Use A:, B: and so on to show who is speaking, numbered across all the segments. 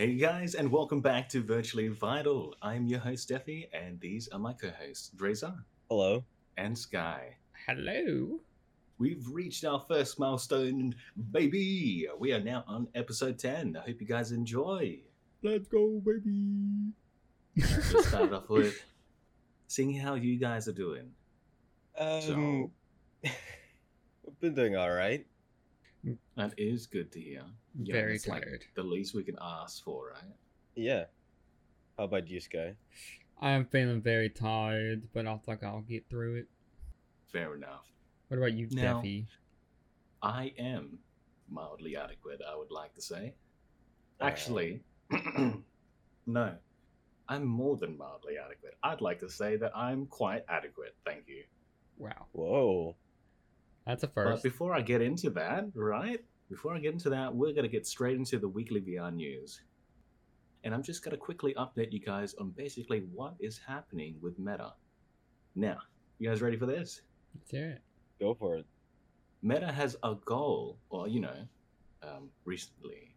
A: Hey guys, and welcome back to Virtually Vital. I'm your host Steffi, and these are my co-hosts Dreza
B: Hello.
A: and Sky.
C: Hello.
A: We've reached our first milestone, baby. We are now on episode 10. I hope you guys enjoy.
C: Let's go, baby.
A: Let's start off with seeing how you guys are doing.
B: Um, we've been doing all right.
A: That is good to hear. Yeah,
C: Very
A: it's like
C: tired.
A: the least we can ask for, right?
B: Yeah. How about you, Sky?
C: I am feeling very tired, but I think I'll get through it.
A: Fair enough.
C: What about you,
A: Now-
C: Steffi?
A: I am mildly adequate, I would like to say.
B: Uh,
A: Actually, no. I'm more than mildly adequate. I'd like to say that I'm quite adequate, thank you.
C: Wow,
B: Whoa.
C: that's a first.
A: But before I get into that, right? Before I get into that, we're going to get straight into the weekly VR news. And I'm just going to quickly update you guys on basically what is happening with Meta. Now, you guys ready for this?
C: Let's hear it.
B: Go for it.
A: Meta has a goal, or you know, um, recently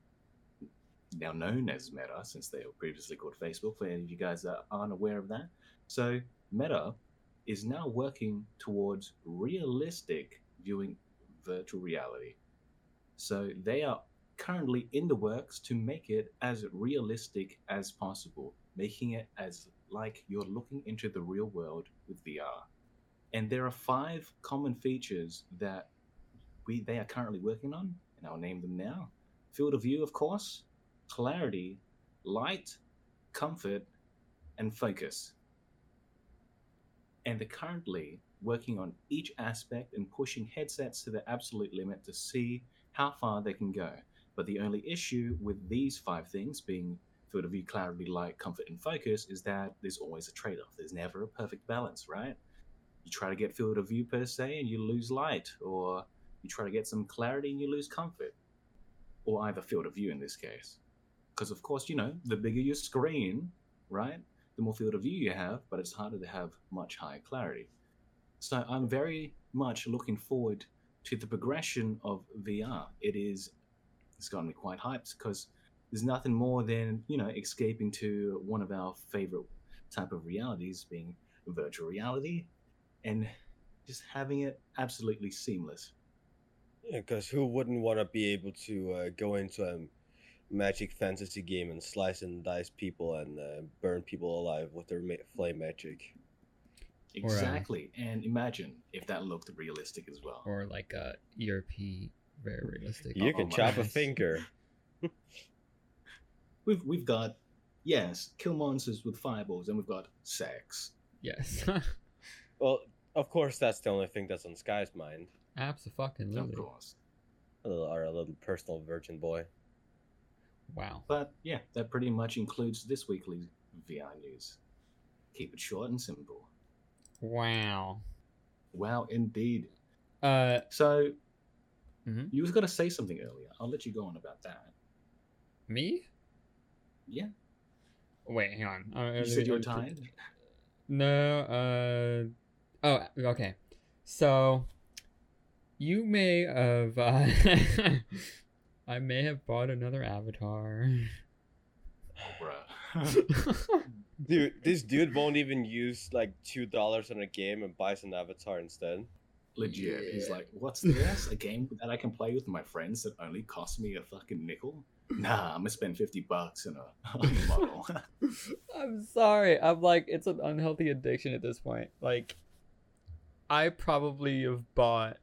A: now known as Meta, since they were previously called Facebook. For any of you guys that aren't aware of that, so Meta is now working towards realistic viewing virtual reality. So they are currently in the works to make it as realistic as possible, making it as like you're looking into the real world with VR. And there are five common features that we they are currently working on, and I'll name them now. Field of view, of course, clarity, light, comfort, and focus. And they're currently working on each aspect and pushing headsets to the absolute limit to see how far they can go. But the only issue with these five things being field of view, clarity, light, comfort, and focus is that there's always a trade off. There's never a perfect balance, right? You try to get field of view per se and you lose light, or you try to get some clarity and you lose comfort, or either field of view in this case. Because, of course, you know, the bigger your screen, right, the more field of view you have, but it's harder to have much higher clarity. So I'm very much looking forward to the progression of VR. It is it's gotten me quite hyped because there's nothing more than, you know, escaping to one of our favorite type of realities being virtual reality and just having it absolutely seamless.
B: Yeah, because who wouldn't want to be able to uh, go into a magic fantasy game and slice and dice people and uh, burn people alive with their ma- flame magic?
C: Or, uh,
A: Exactly. and imagine if that looked realistic as well.
C: Or like a ERP, very realistic.
B: You
A: Oh
B: can
A: my
B: chop a
A: goodness.
B: finger.
A: We've we've got yes, kill monsters with fireballs, and we've got sex.
C: Yes.
B: Well, of course, that's the only thing that's on Sky's mind.
C: Absolutely.
A: Of course.
B: A little, our little personal virgin boy.
C: Wow.
A: But yeah, that pretty much includes this weekly VR news. Keep it short and simple.
C: Wow.
A: Wow, indeed.
C: Uh,
A: So
C: Mhm.
A: you was gonna say something earlier. I'll let you go on about that.
C: me?
A: Yeah,
C: Wait, hang on. Uh,
A: you said you were tired.
C: No, uh oh, okay. So you may have uh, I may have bought another avatar.
A: Bruh.
B: Dude, this dude won't even use like two dollars on a game and buys an avatar instead.
A: Legit. He's like, what's this? A game that I can play with my friends that only costs me a fucking nickel? Nah, I'm gonna spend fifty bucks in a, on a model.
C: I'm sorry. I'm like it's an unhealthy addiction at this point. Like I probably have bought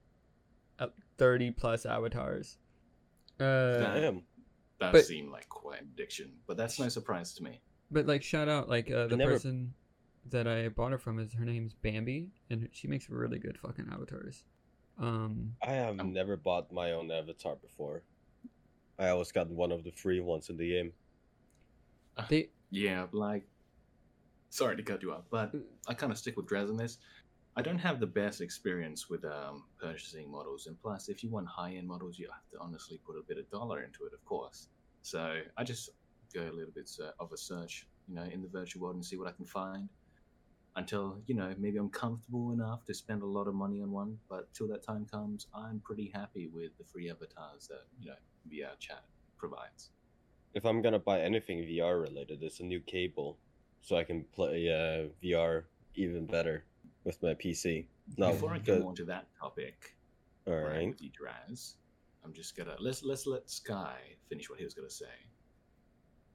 C: uh, 30 plus avatars. Uh
B: Damn.
A: that
C: But-
A: seemed like quite an addiction, but that's no surprise to me.
C: But like, shout out, like uh, the
B: never-
C: person that I bought it from is her name's Bambi, and she makes really good fucking avatars. Um,
B: I have
A: Um,
B: never bought my own avatar before. I always got one of the free ones in the game.
C: they
A: Yeah, like, sorry to cut you off, but I kind of stick with Dres on this. I don't have the best experience with um, purchasing models, and plus, if you want high-end models, you have to honestly put a bit of dollar into it, of course. So I just go a little bit uh, of a search, you know, in the virtual world and see what I can find. Until you know, maybe I'm comfortable enough to spend a lot of money on one. But till that time comes, I'm pretty happy with the free avatars that you know VRChat provides.
B: if I'm gonna buy anything VR related, it's a new cable, so I can play uh, VR even better with my PC. No,
A: Before I go on to that topic,
B: All
A: right,
B: right.
A: with you, Draz, I'm just gonna let's let's let Sky finish what he was gonna say.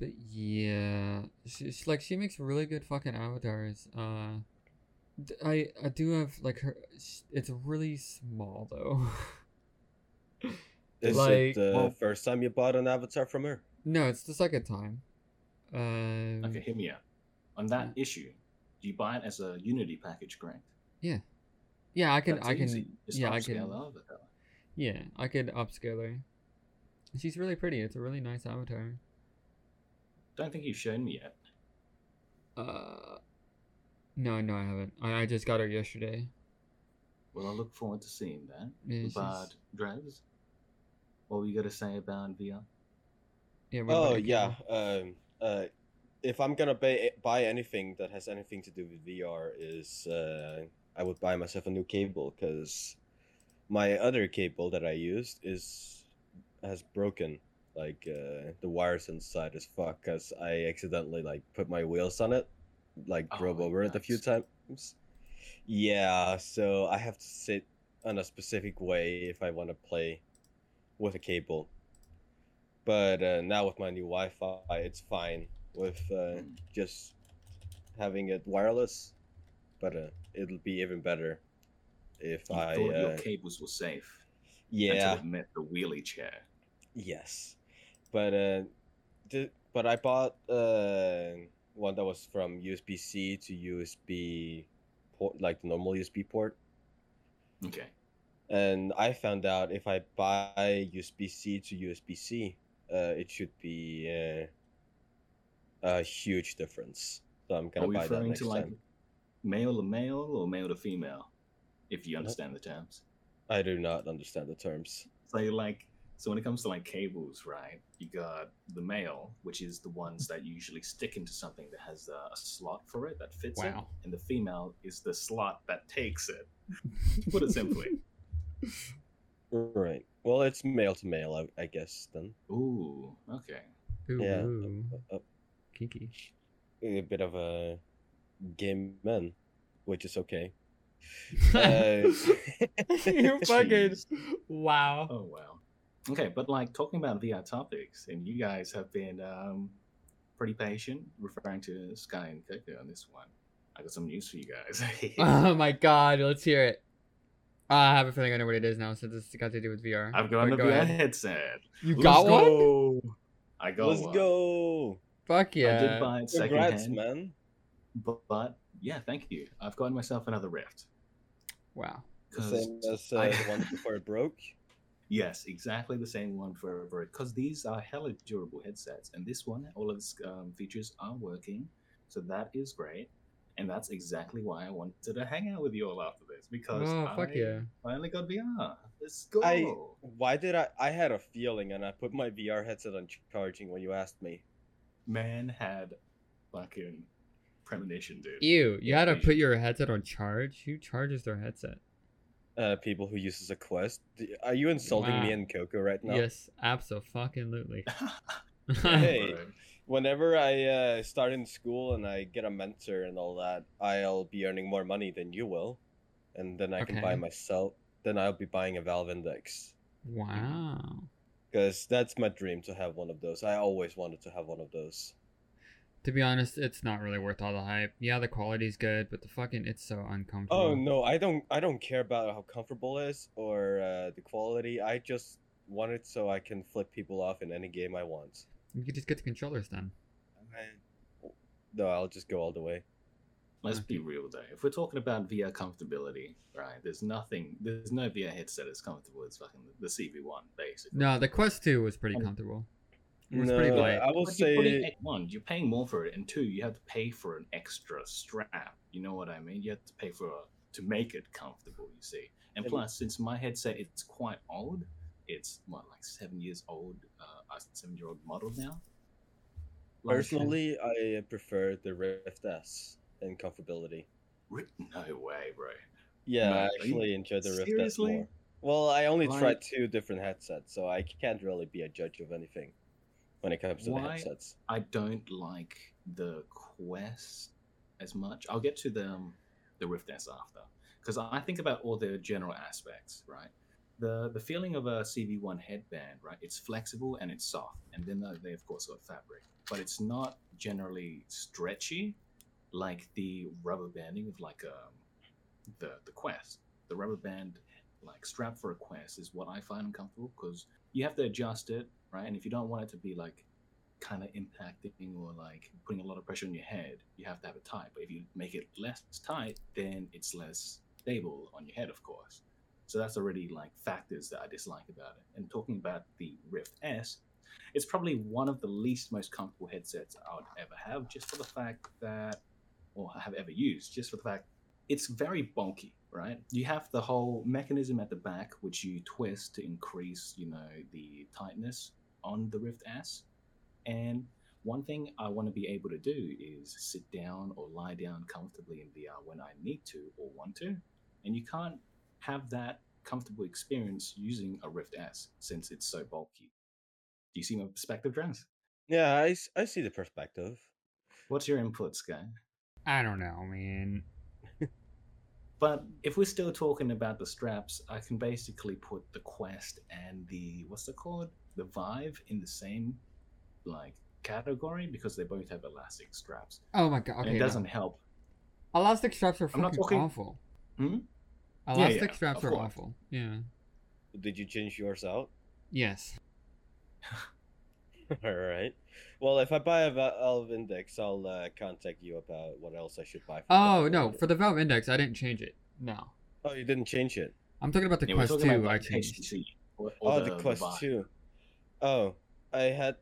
C: But yeah, she's like she makes really good fucking avatars. Uh, I I do have like her. It's really small though.
B: Is
C: Like-
B: it the
A: Well-
B: first time you bought an avatar from her?
C: no, it's the second time. Um,
A: Okay, hear me out. On that
C: Yeah.
A: issue, do you buy it as a Unity package, correct?
C: yeah, yeah, I can
A: That's
C: I can
A: easy. Just
C: yeah I can
A: avatar.
C: yeah I could upscale her. She's really pretty. It's a really nice avatar.
A: Don't think you've shown me yet.
C: Uh, no, no, I haven't. I, I just got her yesterday.
A: Well, I look forward to seeing that.
C: Yeah, she's-
A: But Draz, what were you gonna say about VR?
C: yeah.
B: Oh
C: about
B: yeah. Um. Uh. If I'm gonna buy buy anything that has anything to do with VR, is uh, I would buy myself a new cable because my other cable that I used is has broken. Like uh, the wires inside is fuck because I accidentally like put my wheels on it, like drove
A: Oh,
B: over it a few times. Yeah, so I have to sit on a specific way if I want to play with a cable. But uh, now with my new Wi-Fi, it's fine with uh,
A: Mm.
B: just having it wireless. But uh, it'll be even better if
A: You
B: I.
A: thought your
B: Uh,
A: cables were safe
B: yeah.
A: until it met the wheelie chair.
B: Yes, but uh, the, but I bought uh one that was from USB C to USB port, like the normal USB port.
A: Okay.
B: And I found out if I buy USB C to USB C, uh, it should be uh, a huge difference. So I'm gonna
A: we
B: buy that
A: referring
B: next
A: to like
B: time.
A: male to male or male to female? If you understand the terms.
B: I do not understand the terms.
A: So you like so when it comes to like cables, right? You got the male, which is the ones that usually stick into something that has a, a slot for it that fits it, and the female is the slot that takes it. Put it simply.
B: Right. Well, it's male to male, I, I guess. Then
A: Ooh, okay.
C: Ooh,
B: yeah,
C: ooh,
B: a, a-
C: kinky.
B: a bit of a gay man, which is okay. Uh,
C: you fucking wow.
A: Oh wow. Okay, but like talking about VR topics, and you guys have been um, pretty patient, referring to Sky and Coco on this one. I got some news for you guys.
C: Oh my god, let's hear it. I have a feeling I know what it is now since it's got to do with VR.
A: I've got
C: But
A: a
C: go
A: VR
C: ahead.
A: headset.
C: You
A: Let's
C: got one?
A: go. I got
B: Let's
A: one.
B: go!
C: Fuck yeah.
A: I did buy it
B: Congrats,
A: secondhand,
B: man.
A: but, but yeah, thank you. I've gotten myself another Rift.
C: Wow.
B: The
A: 'Cause
B: same as uh,
A: I-
B: the one before it broke.
A: Yes, exactly the same one for for because these are hella durable headsets, and this one, all of its um, features are working, so that is great, and that's exactly why I wanted to hang out with you all after this because
C: Oh, fuck
A: I
C: yeah.
A: finally got VR. Let's go.
B: I why did I? I had a feeling, and I put my VR headset on charging when you asked me.
A: Man had fucking premonition, dude.
C: Ew, you had to put your headset on charge? Who charges their headset?
B: Uh, people who uses a Quest. Are you insulting me
C: Wow.
B: and Coco right now?
C: Yes, absolutely.
B: Hey.
A: Right.
B: Whenever I uh, start in school and I get a mentor and all that, I'll be earning more money than you will, and then I can buy myself. Then I'll be buying a Valve Index
C: wow.
B: because that's my dream to have one of those. I always wanted to have one of those.
C: To be honest, it's not really worth all the hype. Yeah, the quality's good, but the fucking it's so uncomfortable.
B: Oh no, I don't. I don't care about how comfortable it is or uh, the quality. I just want it so I can flip people off in any game I want.
C: You could just get the controllers then.
B: No, I'll just go all the way.
A: Let's be real though. If we're talking about VR comfortability, right? There's nothing. There's no VR headset as comfortable as fucking the CV1, basically.
C: No, the Quest 2 was pretty
A: Um,
C: comfortable. It was pretty
B: No,
C: light.
B: I will
A: But you're putting
B: say
A: one, you're paying more for it, and two, you have to pay for an extra strap. You know what I mean? You have to pay for a, to make it comfortable. You see, and
B: And-
A: plus, since my headset it's quite old, it's what like seven years old, uh, a seven-year-old model now. Like,
B: personally, I prefer the Rift S in comfortability.
A: no way, bro.
B: Yeah,
A: No,
B: I
A: are you-
B: actually enjoy the Rift S more. Well, I only
A: Like-
B: tried two different headsets, so I can't really be a judge of anything. When it comes to
A: Why?
B: the headsets.
A: I don't like the Quest as much. I'll get to the um, the Rift S after because I think about all the general aspects, right? The the feeling of a CV1 headband, right? It's flexible and it's soft, and then they- of course got fabric, but it's not generally stretchy like the rubber banding of like um the the Quest. The rubber band like strap for a Quest is what I find uncomfortable because you have to adjust it, right? And if you don't want it to be like kind of impacting or like putting a lot of pressure on your head, you have to have it tight. But if you make it less tight, then it's less stable on your head, of course. So that's already like factors that I dislike about it. And talking about the Rift S, it's probably one of the least most comfortable headsets I would ever have, just for the fact that, or have ever used, just for the fact it's very bulky, right? You have the whole mechanism at the back, which you twist to increase, you know, the tightness on the Rift S. And one thing I want to be able to do is sit down or lie down comfortably in VR uh, when I need to or want to. And you can't have that comfortable experience using a Rift S since it's so bulky. Do you see my perspective, Drance?
B: Yeah, I, I see the perspective.
A: What's your input, Sky?
C: I don't know, man.
A: But if we're still talking about the straps, I can basically put the Quest and the what's it called, the Vive, in the same like category because they both have elastic straps.
C: Oh my god.
A: and
C: Okay.
A: it doesn't help.
C: Elastic straps are fucking
A: talking-
C: awful.
A: Hmm?
C: Elastic
A: yeah,
C: straps are
A: course.
C: awful. Yeah.
B: Did you change yours out?
C: Yes.
B: All right. Well, if I buy a Valve Index, I'll uh, contact you about what else I should buy. For
C: Oh no,
B: order.
C: for the Valve Index, I didn't change it. No.
B: Oh, you didn't change it.
C: I'm talking about the
A: Yeah,
C: Quest
A: talking
C: 2
A: about,
C: I changed.
A: HTC or- or
B: Oh, the, Quest
A: Vive.
B: 2. Oh, I had.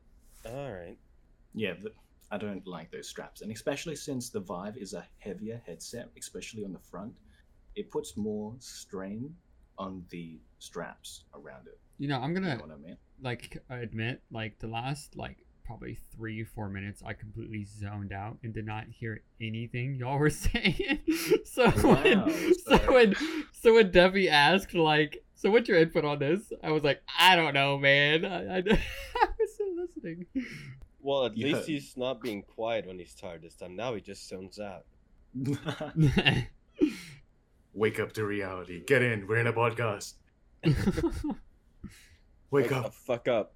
B: All right.
A: Yeah, the, I don't like those straps, and especially since the Vive is a heavier headset, especially on the front, it puts more strain on the straps around it.
C: You know, I'm gonna
A: know what I mean?
C: like admit, like the last like probably three, four minutes I completely zoned out and did not hear anything y'all were saying. so when so when so when Debbie asked like so what's your input on this? I was like, I don't know, man. I, I, I was still listening.
B: Well, at
A: Yeah.
B: least he's not being quiet when he's tired this time. Now he just zones out.
A: Wake up to reality. Get in. We're in a podcast. Wake
B: the
A: up.
B: fuck up.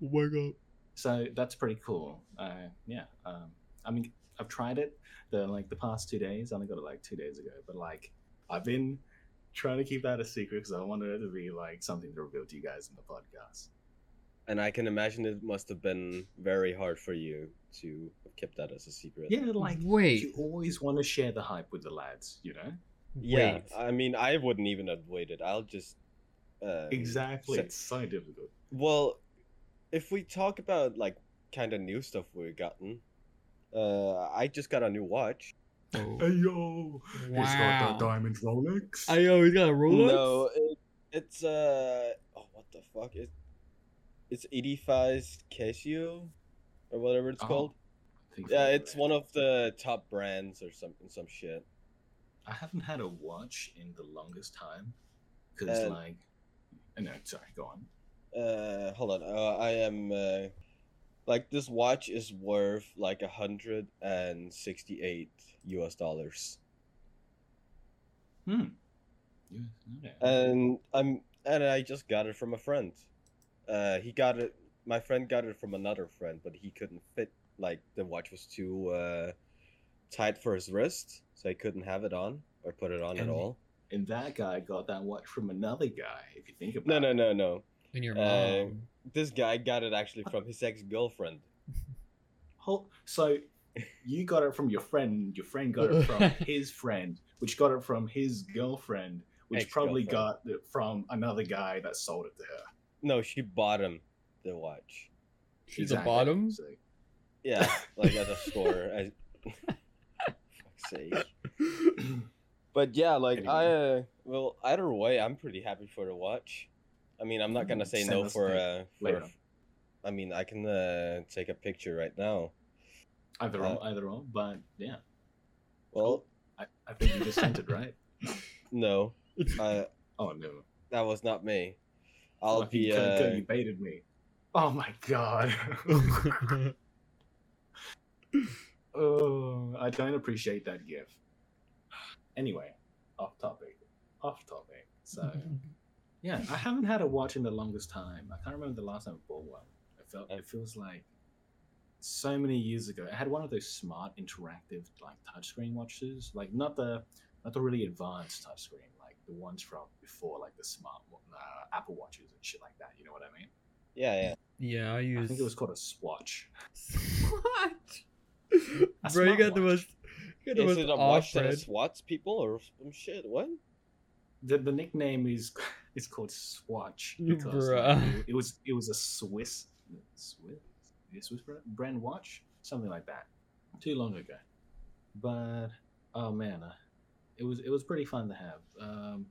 C: Wake up.
A: So that's pretty cool. Uh, yeah. Um, I mean, I've tried it. The like the past two days. I only got it like two days ago. But like, I've been trying to keep that a secret because I wanted it to be like something to reveal to you guys in the podcast.
B: And I can imagine it must have been very hard for you to have kept that as a secret.
A: Yeah, like
C: Wait.
A: you always want to share the hype with the lads, you know?
B: Yeah,
C: Wait.
B: I mean, I wouldn't even have waited. I'll just. Uh,
A: Exactly.
B: say-
A: It's so difficult.
B: Well, if we talk about like kind of new stuff we've gotten, uh, I just got a new watch.
C: Oh.
A: yo,
C: Wow.
A: diamond Rolex.
C: I yo, he's got a Rolex.
B: No, it, it's uh oh what the fuck it, it's 85 Casio or whatever it's
A: Oh,
B: called.
A: Think
B: Yeah,
A: about
B: it's
A: it.
B: one of the top brands or something some shit.
A: I haven't had a watch in the longest time because,
B: Uh,
A: like, no, sorry, go on.
B: Uh, hold on. Uh, I am uh, like this watch is worth like a hundred and sixty-eight U.S. dollars,
A: Hmm. Yeah, okay.
B: and I'm and I just got it from a friend. Uh, he got it. My friend got it from another friend, but he couldn't fit. Like the watch was too uh, tight for his wrist, so he couldn't have it on or put it on at all.
A: and that guy got that watch from another guy. If you think about
B: it. No,
A: no,
B: no, no.
C: And your
B: Uh. This guy got it actually from his ex-girlfriend.
A: Hol- So you got it from your friend. Your friend got it from his friend, which got it from his girlfriend, which probably
B: Ex-girlfriend.
A: got it from another guy that sold it to her.
B: No, she bought him the watch.
C: She's a bottom.
A: So-
B: Yeah, like at a store. I... Fuck's sake. But yeah, like I, uh, well, either way, I'm pretty happy for the watch. I mean, I'm not gonna say
A: Send
B: no for
A: the
B: uh, for.
A: later.
B: I mean, I can uh, take a picture right now.
A: either
B: Uh,
A: on, either on, but yeah,
B: Well,
A: I, I think you just sent it right.
B: no, uh,
A: Oh no!
B: that was not me. I'll
A: Lucky
B: be.
A: you
B: Uh,
A: you baited me. Oh my god. oh, I don't appreciate that gift. Anyway, off topic. Off topic. So, yeah, I haven't had a watch in the longest time. I can't remember the last time I bought one. It felt it feels like so many years ago. I had one of those smart interactive like touchscreen watches, like not the not the really advanced touchscreen, like the ones from before, like the smart uh, Apple watches and shit like that. You know what I mean?
B: Yeah, yeah.
C: yeah, I
A: I think it was called a Swatch.
C: what?
A: A
C: Bro, you got the
A: smartwatch.
C: most. You got the
B: Is
C: most
B: it a watch that
C: off-brand-
B: swats people or some shit? What?
A: The, the nickname is is called Swatch because like, it, it was it was a Swiss Swiss Swiss brand- brand watch something like that too long ago. But oh man, uh, it was it was pretty fun to have. Um,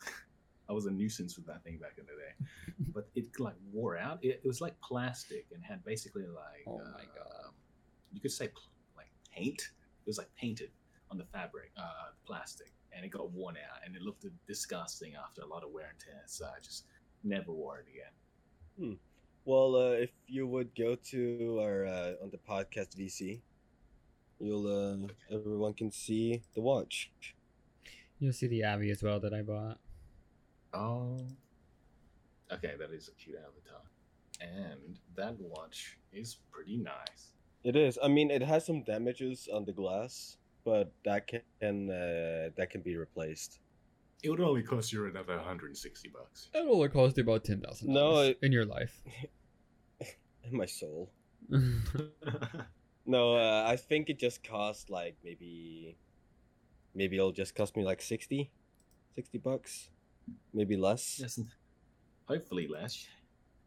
A: I was a nuisance with that thing back in the day, but it like wore out. It, it was like plastic and had basically like
C: Oh my God.
A: um, you could say pl- like paint. It was like painted on the fabric, uh, plastic, and it got worn out, and it looked disgusting after a lot of wear and tear. So I just never wore it again.
B: Well, uh, if you would go to our uh, on the podcast VC, you'll uh, everyone can see the watch.
C: You'll see the Abby as well that I bought.
A: Oh, okay, that is a cute avatar, and that watch is pretty nice.
B: It is. I mean, it has some damages on the glass, but that can uh, that can be replaced.
A: It would only cost you another 160 bucks.
C: It only cost you about ten thousand
B: No, it-
C: in your life.
B: In my soul. No, uh, I think it just cost like maybe, maybe it'll just cost me like 60, 60 bucks, maybe less.
A: Yes, hopefully less.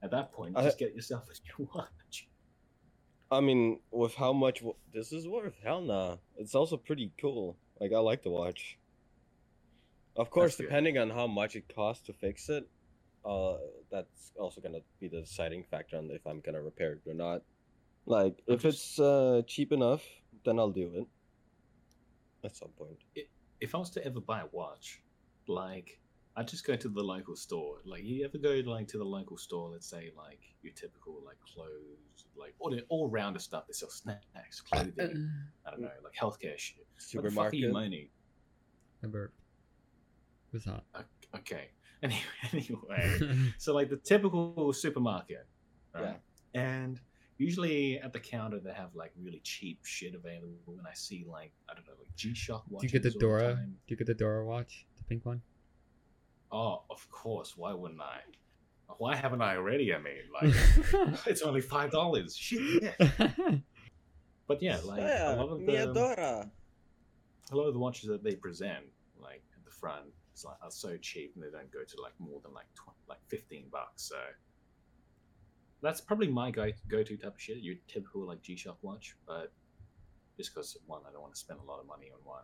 A: At that point,
B: I-
A: just get yourself a new watch.
B: I mean, with how much w- this is worth, hell nah. It's also pretty cool. Like I like the watch. Of course,
A: That's good.
B: depending on how much it costs to fix it, uh, that's also gonna be the deciding factor on if I'm gonna repair it or not. Like, if it's uh cheap enough, then I'll do it. At some point.
A: if I was to ever buy a watch, like I'd just go to the local store. Like you ever go like to the local store, let's say like your typical like clothes, like all the all rounder stuff. They sell snacks, clothing, uh-uh. I don't know, like healthcare shit. What the fuck are you
B: Supermarket.
A: moaning?
C: I burped. What's that?
A: O- Okay. Anyway, anyway, so like the typical supermarket, right? And usually at the counter they have like really cheap shit available. And I see like I don't know, like G Shock
C: Do you get the Dora?
A: time.
C: Do you get the Dora watch? The pink one?
A: Oh, of course. Why wouldn't I? Why haven't I already? I mean, like, it's only five dollars. Shit. Yeah. But yeah, like a lot of the
B: Dora.
A: a lot of the watches that they present, like at the front, it's like are so cheap, and they don't go to like more than like tw- like fifteen bucks. So that's probably my go go to type of shit. Your typical like G Shock watch, but just because one, I don't want to spend a lot of money on one.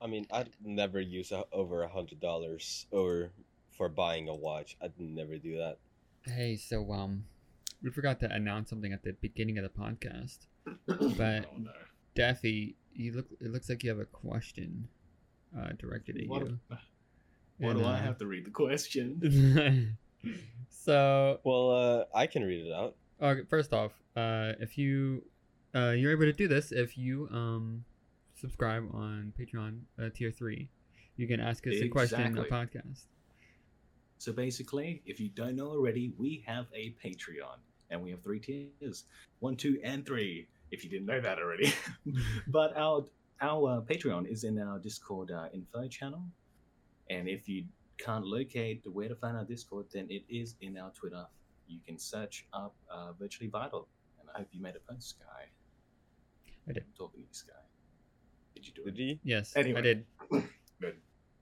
B: I mean, I'd never use a, over a hundred dollars or for buying a watch. I'd never do that.
C: hey, so um, we forgot to announce something at the beginning of the podcast. But
A: oh no.
C: Daffy, you look. It looks like you have a question uh, directed at
A: What,
C: you.
A: why
C: And,
A: do I
C: uh,
A: have to read the question?
C: so,
B: Well, uh, I can read it out.
C: okay, first off, uh, if you uh, you're able to do this if you um subscribe on Patreon uh, tier three, you can ask us a question on the podcast.
A: So basically, if you don't know already, we have a Patreon, and we have three tiers: one, two, and three. If you didn't know that already, but our our uh, Patreon is in our Discord uh, info channel, and if you can't locate where to find our Discord, then it is in our Twitter. You can search up uh, Virtually Vital, and I hope you made a post, Sky.
C: I did.
A: I'm talking to you, Sky. Did you do
B: Did
A: it?
B: he?
C: Yes, I
A: Anyway.
C: did.
A: Good.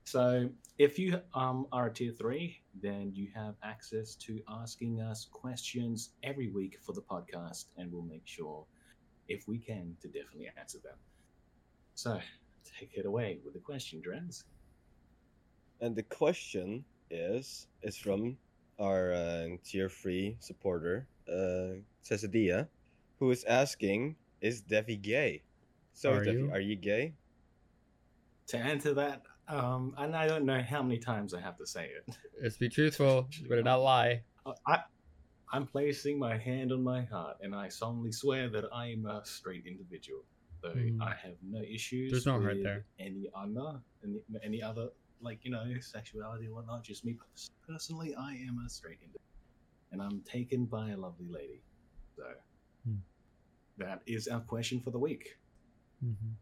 A: So if you um, are a tier three, then you have access to asking us questions every week for the podcast, and we'll make sure, if we can, to definitely answer them. So take it away with the question, Drens.
B: And the question is is from our uh, tier three supporter, uh, Cesadia, who is asking, "Is Devi gay?" So,
C: Are you?
B: are you gay?
A: To answer that, um, and I don't know how many times I have to say it.
C: Let's be truthful. You better not lie.
A: Uh, I I'm placing my hand on my heart, and I solemnly swear that I am a straight individual. Though
C: Mm.
A: I have no issues.
C: There's no hurt there.
A: Any other, any, any other, like you know, sexuality and whatnot. Just me personally, I am a straight individual, and I'm taken by a lovely lady. So
C: Hmm.
A: that is our question for the week.
C: Mhm.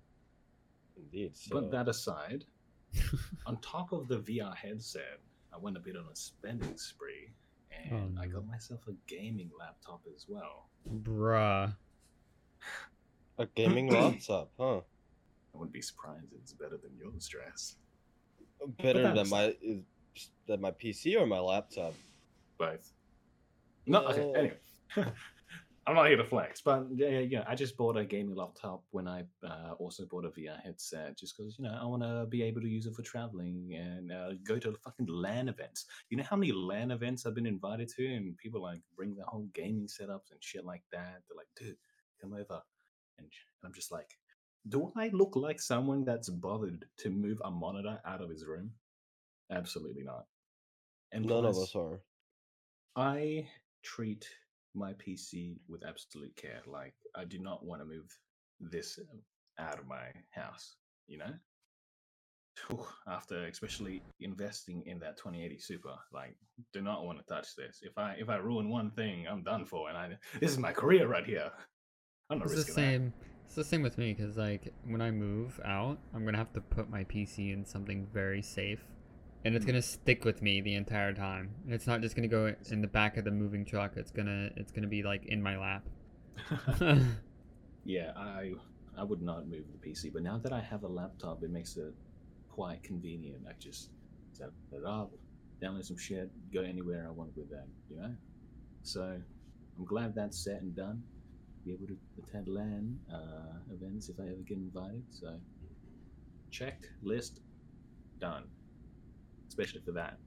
B: Indeed. So
A: But that aside, on top of the VR headset, I went a bit on a spending spree, and
C: Oh,
A: I got myself a gaming laptop as well.
C: Bruh.
B: a gaming laptop, huh?
A: I wouldn't be surprised if it's better than yours, Stress.
B: Better than
A: aside-
B: my is than my PC or my laptop.
A: Both. No, okay. Anyway, I'm not here to flex, but yeah, yeah. I just bought a gaming laptop when I uh, also bought a VR headset, just because you know I want to be able to use it for traveling and uh, go to fucking LAN events. You know how many LAN events I've been invited to, and people like bring their whole gaming setups and shit like that. They're like, dude, come over, and I'm just like, do I look like someone that's bothered to move a monitor out of his room? Absolutely not. And
B: None of us are.
A: I treat my PC with absolute care. Like I do not want to move this uh, out of my house. You know, Whew, after especially investing in that 2080 Super, like do not want to touch this. If I if I ruin one thing, I'm done for. And I this is my career right here. I'm not
C: It's the
A: risking that.
C: same. It's the same with me because like when I move out, I'm gonna have to put my PC in something very safe, and it's gonna stick with me the entire time. It's not just gonna go in the back of the moving truck. It's gonna it's gonna be like in my lap.
A: yeah, I I would not move the PC, but now that I have a laptop, it makes it quite convenient. I just set it up, download some shit, go anywhere I want with that, you know. So I'm glad that's set and done. Be able to attend LAN uh, events if I ever get invited. So check list done, especially for that.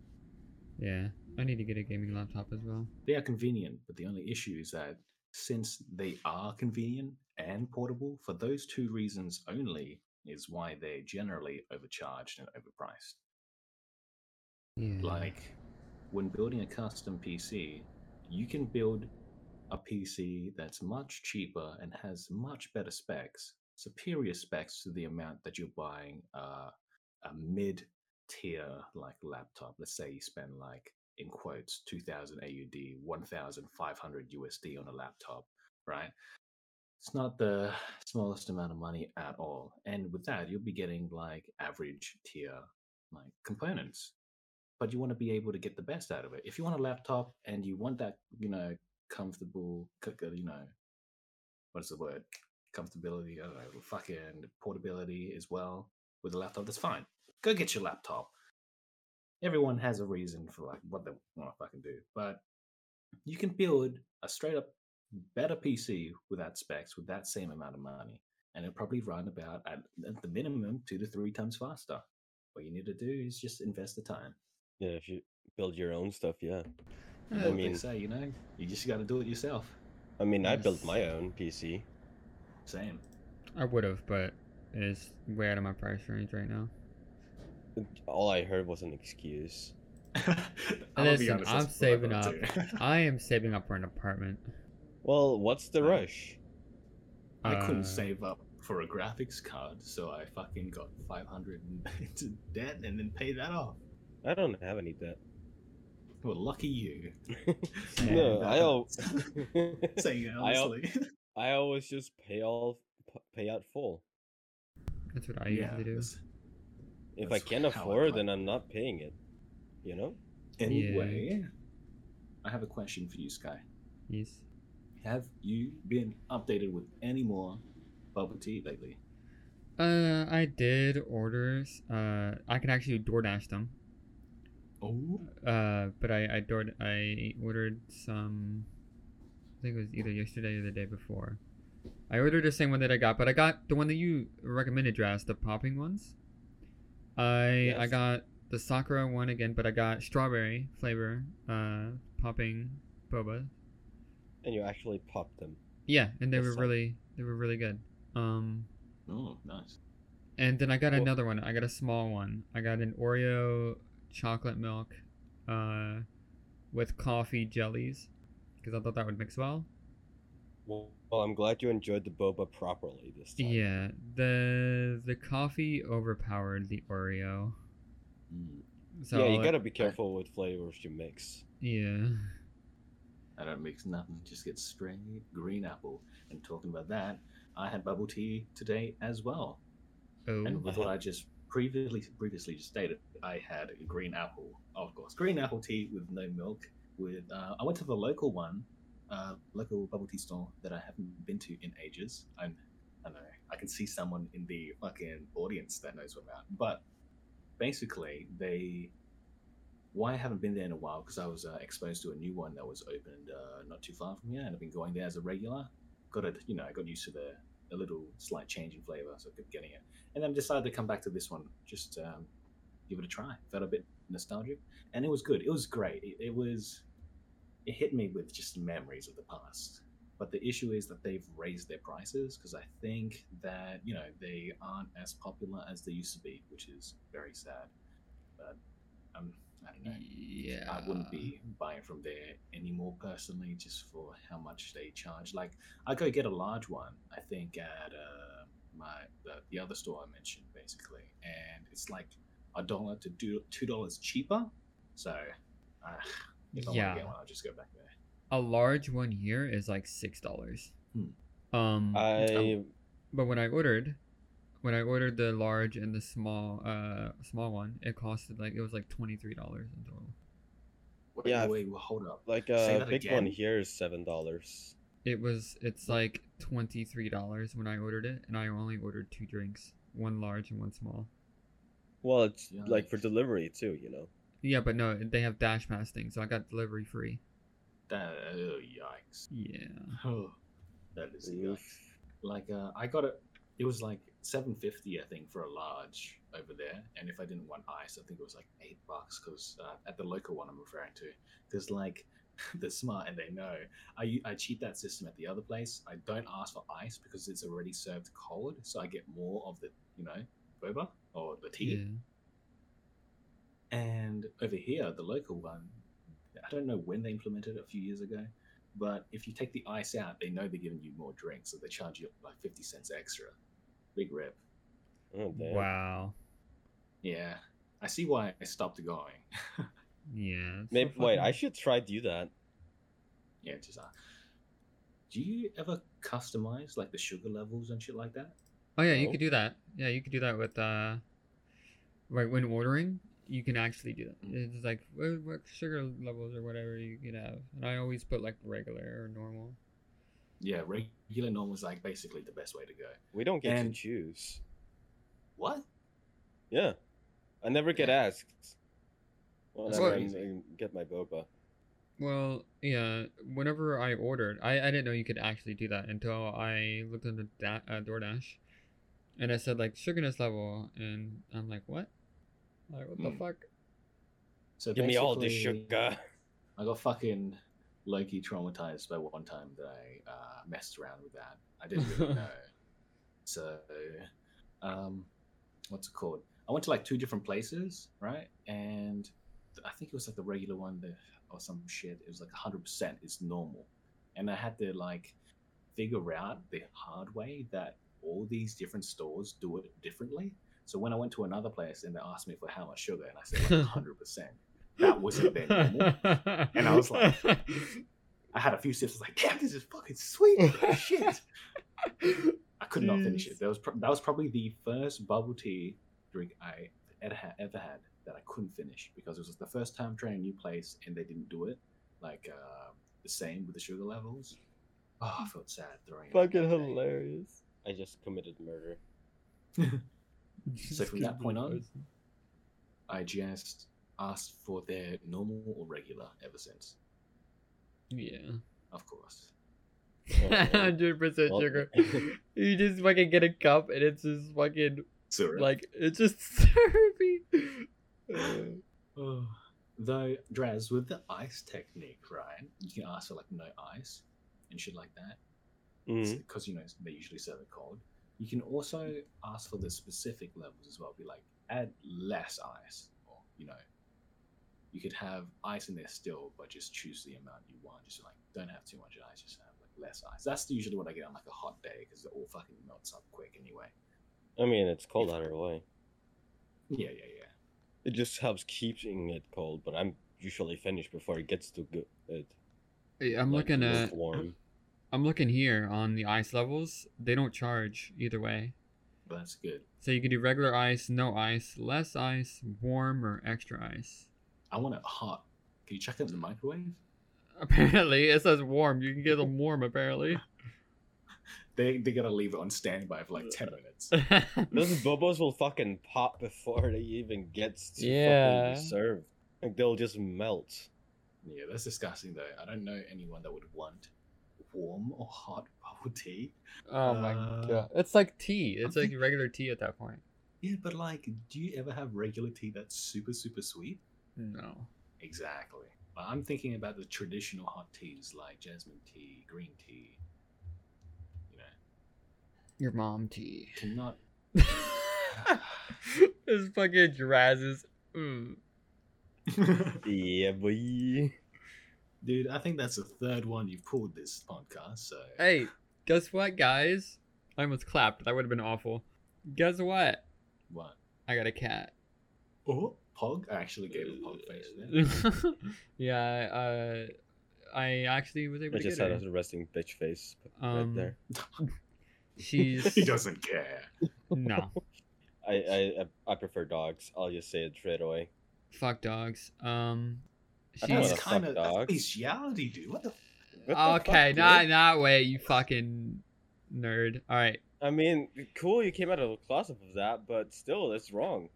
C: yeah, I need to get a gaming laptop as well.
A: They are convenient, but the only issue is that since they are convenient and portable, for those two reasons only, is why they're generally overcharged and overpriced.
C: Yeah.
A: Like when building a custom PC, you can build a PC that's much cheaper and has much better specs, superior specs to the amount that you're buying uh, a mid tier like laptop. Let's say you spend like in quotes 2000 AUD, 1500 USD on a laptop, right? It's not the smallest amount of money at all. And with that, you'll be getting like average tier like components but you want to be able to get the best out of it. If you want a laptop and you want that, you know, comfortable, you know, what's the word? Comfortability, I don't know, fucking portability as well with a laptop, that's fine. Go get your laptop. Everyone has a reason for like what they want to fucking do, but you can build a straight up better PC without specs with that same amount of money, and it'll probably run about at, at the minimum two to three times faster. What you need to do is just invest the time.
B: Yeah, if you build your own stuff, yeah.
A: You
C: Yeah,
B: I
A: what they
B: mean-
A: say, you know, you just got to do it yourself.
B: I mean, I built my own PC.
A: Same.
C: I would have, but it's way out of my price range right now.
B: All I heard was an excuse.
C: Listen, I'm saving up. I am saving up for an apartment.
B: Well, what's the rush?
A: I couldn't
C: Uh,
A: save up for a graphics card, so I fucking got 500 into debt and then paid that off.
B: I don't have any debt.
A: Well, lucky you.
B: no, I
A: uh,
B: al-
A: Saying it
B: I
A: honestly.
B: I always just pay all pay out full.
C: That's what I
A: yeah.
C: usually do.
A: that's-
B: If I
A: can't
B: afford,
A: play.
B: then I'm not paying it. You know?
A: Anyway, I have a question for you, Sky.
C: Yes.
A: Have you been updated with any more bubble tea lately?
C: Uh, I did orders. Uh, I can actually DoorDash them.
A: Oh,
C: Uh, but I I door I ordered some. I think it was either yesterday or the day before. I ordered the same one that I got, but I got the one that you recommended, Dras, the popping ones. I I got the Sakura one again, but I got strawberry flavor, uh, popping boba.
B: And you actually popped them.
C: Yeah, and they
B: That's
C: were
B: so-
C: really they were really good. Um,
A: oh, nice.
C: and then I got
B: Well-
C: another one. I got a small one. I got an Oreo chocolate milk, uh, with coffee jellies, because I thought that would mix well.
B: Well, well, I'm glad you enjoyed the boba properly this time.
C: Yeah, the the coffee overpowered the Oreo.
A: Mm.
C: So
B: yeah, you gotta be careful with flavors you mix.
C: Yeah.
A: I don't mix nothing, just get straight green apple. And talking about that, I had bubble tea today as well.
C: Oh.
A: And with what I just previously previously just stated, I had a green apple, of course, green apple tea with no milk. With uh, I went to the local one, uh, local bubble tea store that I haven't been to in ages. I'm, I know I can see someone in the fucking audience that knows what about. But basically, they why I haven't been there in a while because I was uh, exposed to a new one that was opened uh, not too far from here, and I've been going there as a regular. Got it, you know, I got used to the a little slight change in flavor, so I kept getting it, and then decided to come back to this one, just um, give it a try. Felt a bit nostalgic, and it was good. It was great. It, it was, it hit me with just memories of the past. But the issue is that they've raised their prices because I think that you know they aren't as popular as they used to be, which is very sad. But um, I don't know.
C: Yeah.
A: I wouldn't be buying from there anymore personally, just for how much they charge. Like I go get a large one, I think at uh, my the, the other store I mentioned basically, and it's like a dollar to do two dollars cheaper. So uh, if I
C: Yeah.
A: want to get one, I'll just go back there.
C: A large one here is like six dollars.
A: Hmm.
C: Um.
B: I
C: But when I ordered, when I ordered the large and the small, uh, small one, it costed like it was like twenty three dollars in total.
A: Wait,
B: Yeah,
A: wait, wait, hold up.
B: like
A: Say
B: a
A: that
B: big one here is seven dollars.
C: It was. It's like twenty three dollars when I ordered it, and I only ordered two drinks, one large and one small.
B: Well, it's like for delivery too, you know.
C: Yeah, but no, they have DashPass thing, so I got delivery free.
A: That, oh, yikes.
C: Yeah.
A: Oh, that is a yikes. Like uh, I got it. It was like seven fifty, I think, for a large over there. And if I didn't want ice, I think it was like eight bucks. Because uh, at the local one I'm referring to, because like they're smart and they know. I I cheat that system at the other place. I don't ask for ice because it's already served cold, so I get more of the you know boba or the tea.
C: Yeah.
A: And over here, the local one, I don't know when they implemented it a few years ago, but if you take the ice out, they know they're giving you more drinks, so they charge you like 50 cents extra. Big rip.
B: Oh.
C: Wow.
A: Yeah. I see why I stopped going.
C: Yeah. it's so
B: Maybe wait, I should try do that.
A: yeah, just uh, do you ever customize like the sugar levels and shit like that?
C: Oh yeah, you
B: No.
C: could do that. Yeah, you could do that with uh, right when ordering, you can actually do that. It's like what, what sugar levels or whatever you could have, and I always put like regular or normal.
A: Yeah, regular normal is like basically the best way to go.
B: We don't get
A: And-
B: to choose.
A: What?
B: Yeah, I never get
A: Yeah.
B: asked.
A: Well, That's
B: Whenever
A: crazy.
B: I get my boba.
C: Well, yeah. Whenever I ordered, I, I didn't know you could actually do that until I looked into da- uh, DoorDash, and I said like sugarness level, and I'm like, what? Like what the
A: Hmm.
C: fuck?
A: So
B: Give me all the sugar.
A: I got fucking low-key traumatized by one time that I uh, messed around with that. I didn't really know. So, um, what's it called? I went to like two different places, right? And I think it was like the regular one that, or some shit. It was like 100% is normal. And I had to like figure out the hard way that all these different stores do it differently. So when I went to another place and they asked me for how much sugar, and I said like 100%. That wasn't their normal. And I was like- I had a few sips. I was like, "Damn, this is fucking sweet." Shit, I could not finish it. That was pro- that was probably the first bubble tea drink I ever had, ever had that I couldn't finish because it was the first time trying a new place and they didn't do it like uh, the same with the sugar levels. Oh, I felt sad throwing.
C: Fucking
A: that
C: hilarious.
B: I just committed murder.
A: So from that point on- I just asked for their normal or regular ever since.
C: yeah,
A: Of course.
C: hundred percent sugar. You just fucking get a cup and it's just fucking
A: Syrup.
C: like it's just syrupy.
A: Oh. Though, Draz, with the ice technique, right? You can ask for like no ice and shit like that, because mm-hmm. you know they usually serve it cold. You can also ask for the specific levels as well. Be like, add less ice, or you know, you could have ice in there still, but just choose the amount you want. Just like don't have too much ice, just have like less ice. That's usually what I get on like a hot day because it all fucking melts up quick anyway.
B: I mean, it's cold either way.
A: Yeah, yeah, yeah.
B: It just helps keeping it cold, but I'm usually finished before it gets too good. It,
C: Hey, I'm
B: like,
C: looking at
B: warm.
C: I'm looking here on the ice levels. They don't charge either way.
A: That's good.
C: So you can do regular ice, no ice, less ice, warm, or extra ice.
A: I want it hot. Can you check it in the microwave?
C: Apparently, it says warm. You can get them warm. Apparently.
A: They they gotta leave it on standby for like ten minutes.
B: Those bubbles will fucking pop before they even gets to
C: Yeah.
B: fucking be served. Like they'll just melt.
A: Yeah, that's disgusting though. I don't know anyone that would want warm or hot bubble tea.
C: oh my
A: Uh,
C: god! It's like tea. It's
A: I'm
C: like
A: think-
C: regular tea at that point.
A: Yeah, but like, do you ever have regular tea that's super super sweet?
C: No.
A: Exactly. But I'm thinking about the traditional hot teas like jasmine tea, green tea. You know,
C: Your mom tea.
A: cannot.
C: this fucking Drazes. Mm.
B: Yeah, boy.
A: Dude, I think that's the third one you've pulled this podcast. So
C: Hey, guess what, guys? I almost clapped. That would have been awful. Guess what?
A: what?
C: I got a cat.
A: Oh, Pog. I actually gave a Pog face. There.
C: yeah, uh, I actually was able
B: I
C: to
B: just
C: get
B: had
C: her.
B: a resting bitch face
C: Um,
B: right there.
C: She's
A: he doesn't care.
C: no
B: I, I I I prefer dogs. I'll just say it straight away.
C: fuck dogs. Um,
B: I don't
A: That's
C: she's
A: kind of that's
B: dogs.
A: bestiality, dude. What the?
B: What the
C: okay.
B: fuck,
C: Not
B: dude?
C: not wait, you fucking nerd. All right,
B: I mean, cool, you came out of the closet of that, but still, it's wrong.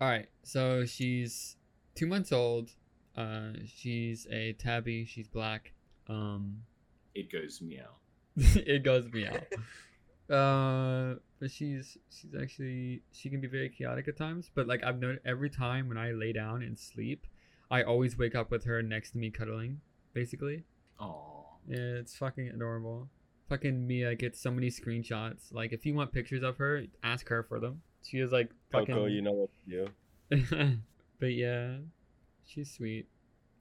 C: all right. So she's two months old. Uh, she's a tabby. She's black. Um,
A: It goes meow.
C: it goes meow. Uh, but she's she's actually she can be very chaotic at times. But like I've noticed every time when I lay down and sleep, I always wake up with her next to me cuddling. Basically,
A: Oh,
C: yeah, it's fucking adorable. Fucking Mia gets so many screenshots. Like if you want pictures of her, ask her for them. She is like fucking.
B: Coco, you know what to do.
C: but yeah, she's sweet.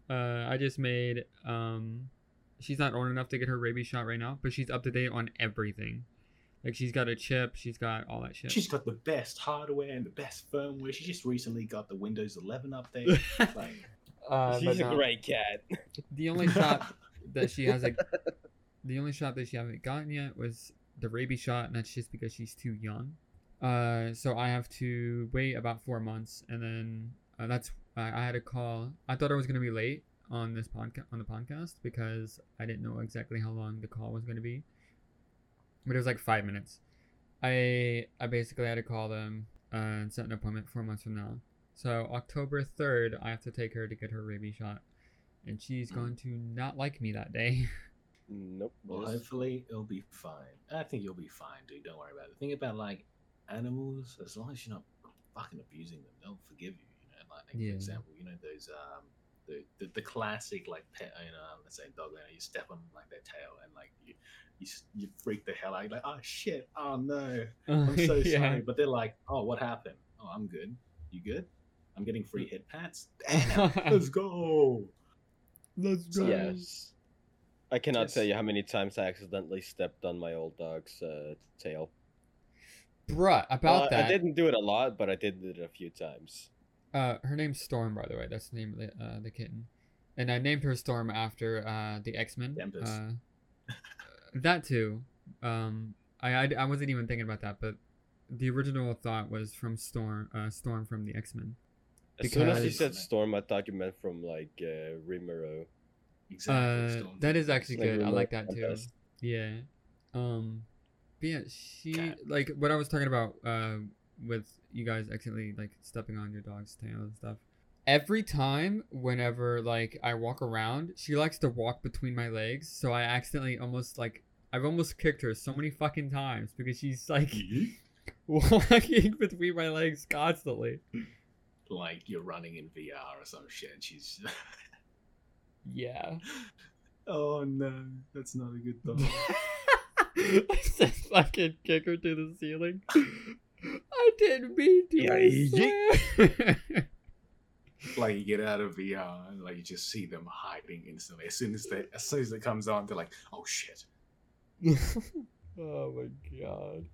C: Uh, I just made um, she's not old enough to get her rabies shot right now, but she's up to date on everything. Like she's got a chip, she's got all that shit.
A: she's got the best hardware and the best firmware. She just recently got the Windows 11 update. like,
C: uh,
B: She's a
C: no,
B: great cat.
C: The only shot that she has like, the only shot that she hasn't gotten yet was the rabies shot, and that's just because she's too young. Uh, so I have to wait about four months, and then uh, that's I, I had a call. I thought I was gonna be late on this podcast on the podcast because I didn't know exactly how long the call was gonna be, but it was like five minutes. I I basically had to call them uh, and set an appointment four months from now. So October third, I have to take her to get her rabies shot, and she's
A: Mm.
C: going to not like me that day.
B: Nope.
A: well, hopefully it'll be fine. I think you'll be fine, dude. Don't worry about it. Think about like animals. As long as you're not fucking abusing them, they'll forgive you. You know, like
C: Yeah.
A: for example, you know those um. The, the, the classic like pet owner, let's say dog owner, you step on like their tail and like you you, you freak the hell out. You're like, oh shit, oh no, I'm so
C: Yeah.
A: sorry. But they're like, oh, what happened? Oh, I'm good. You good? I'm getting free hit pats. Damn, let's go.
C: Let's
A: go.
B: Yes. I cannot
A: Yes.
B: tell you how many times I accidentally stepped on my old dog's uh, tail.
C: Bruh, about
B: Uh,
C: that.
B: I didn't do it a lot, but I did it a few times.
C: Uh, her name's Storm, by the way. That's the name of the, uh, the kitten, and I named her Storm after uh, the X Men.
A: Tempest.
C: Uh, that too. Um, I, I I wasn't even thinking about that, but the original thought was from Storm. Uh, Storm from the X Men.
B: As soon as you said storm, I thought you meant from like uh, Rimuru.
A: Exactly.
C: Uh, that is actually
B: Like
C: good. I like that too.
B: Tempest.
C: Yeah. Um but yeah, she
A: Cat.
C: like what I was talking about uh with you guys accidentally like stepping on your dog's tail and stuff. Every time whenever like I walk around, she likes to walk between my legs, so I accidentally almost like I've almost kicked her so many fucking times because she's like
A: Yeet. Mm-hmm.
C: walking between my legs constantly.
A: like you're running in VR or some shit. and She's.
C: Yeah.
A: oh no, that's not a good thought.
C: I said fucking kick her to the ceiling. I didn't mean to.
B: Yeah.
A: Like you get out of VR and like you just see them hiding instantly. As soon as they, as soon as it comes on, they're like, "Oh shit!"
C: oh my god.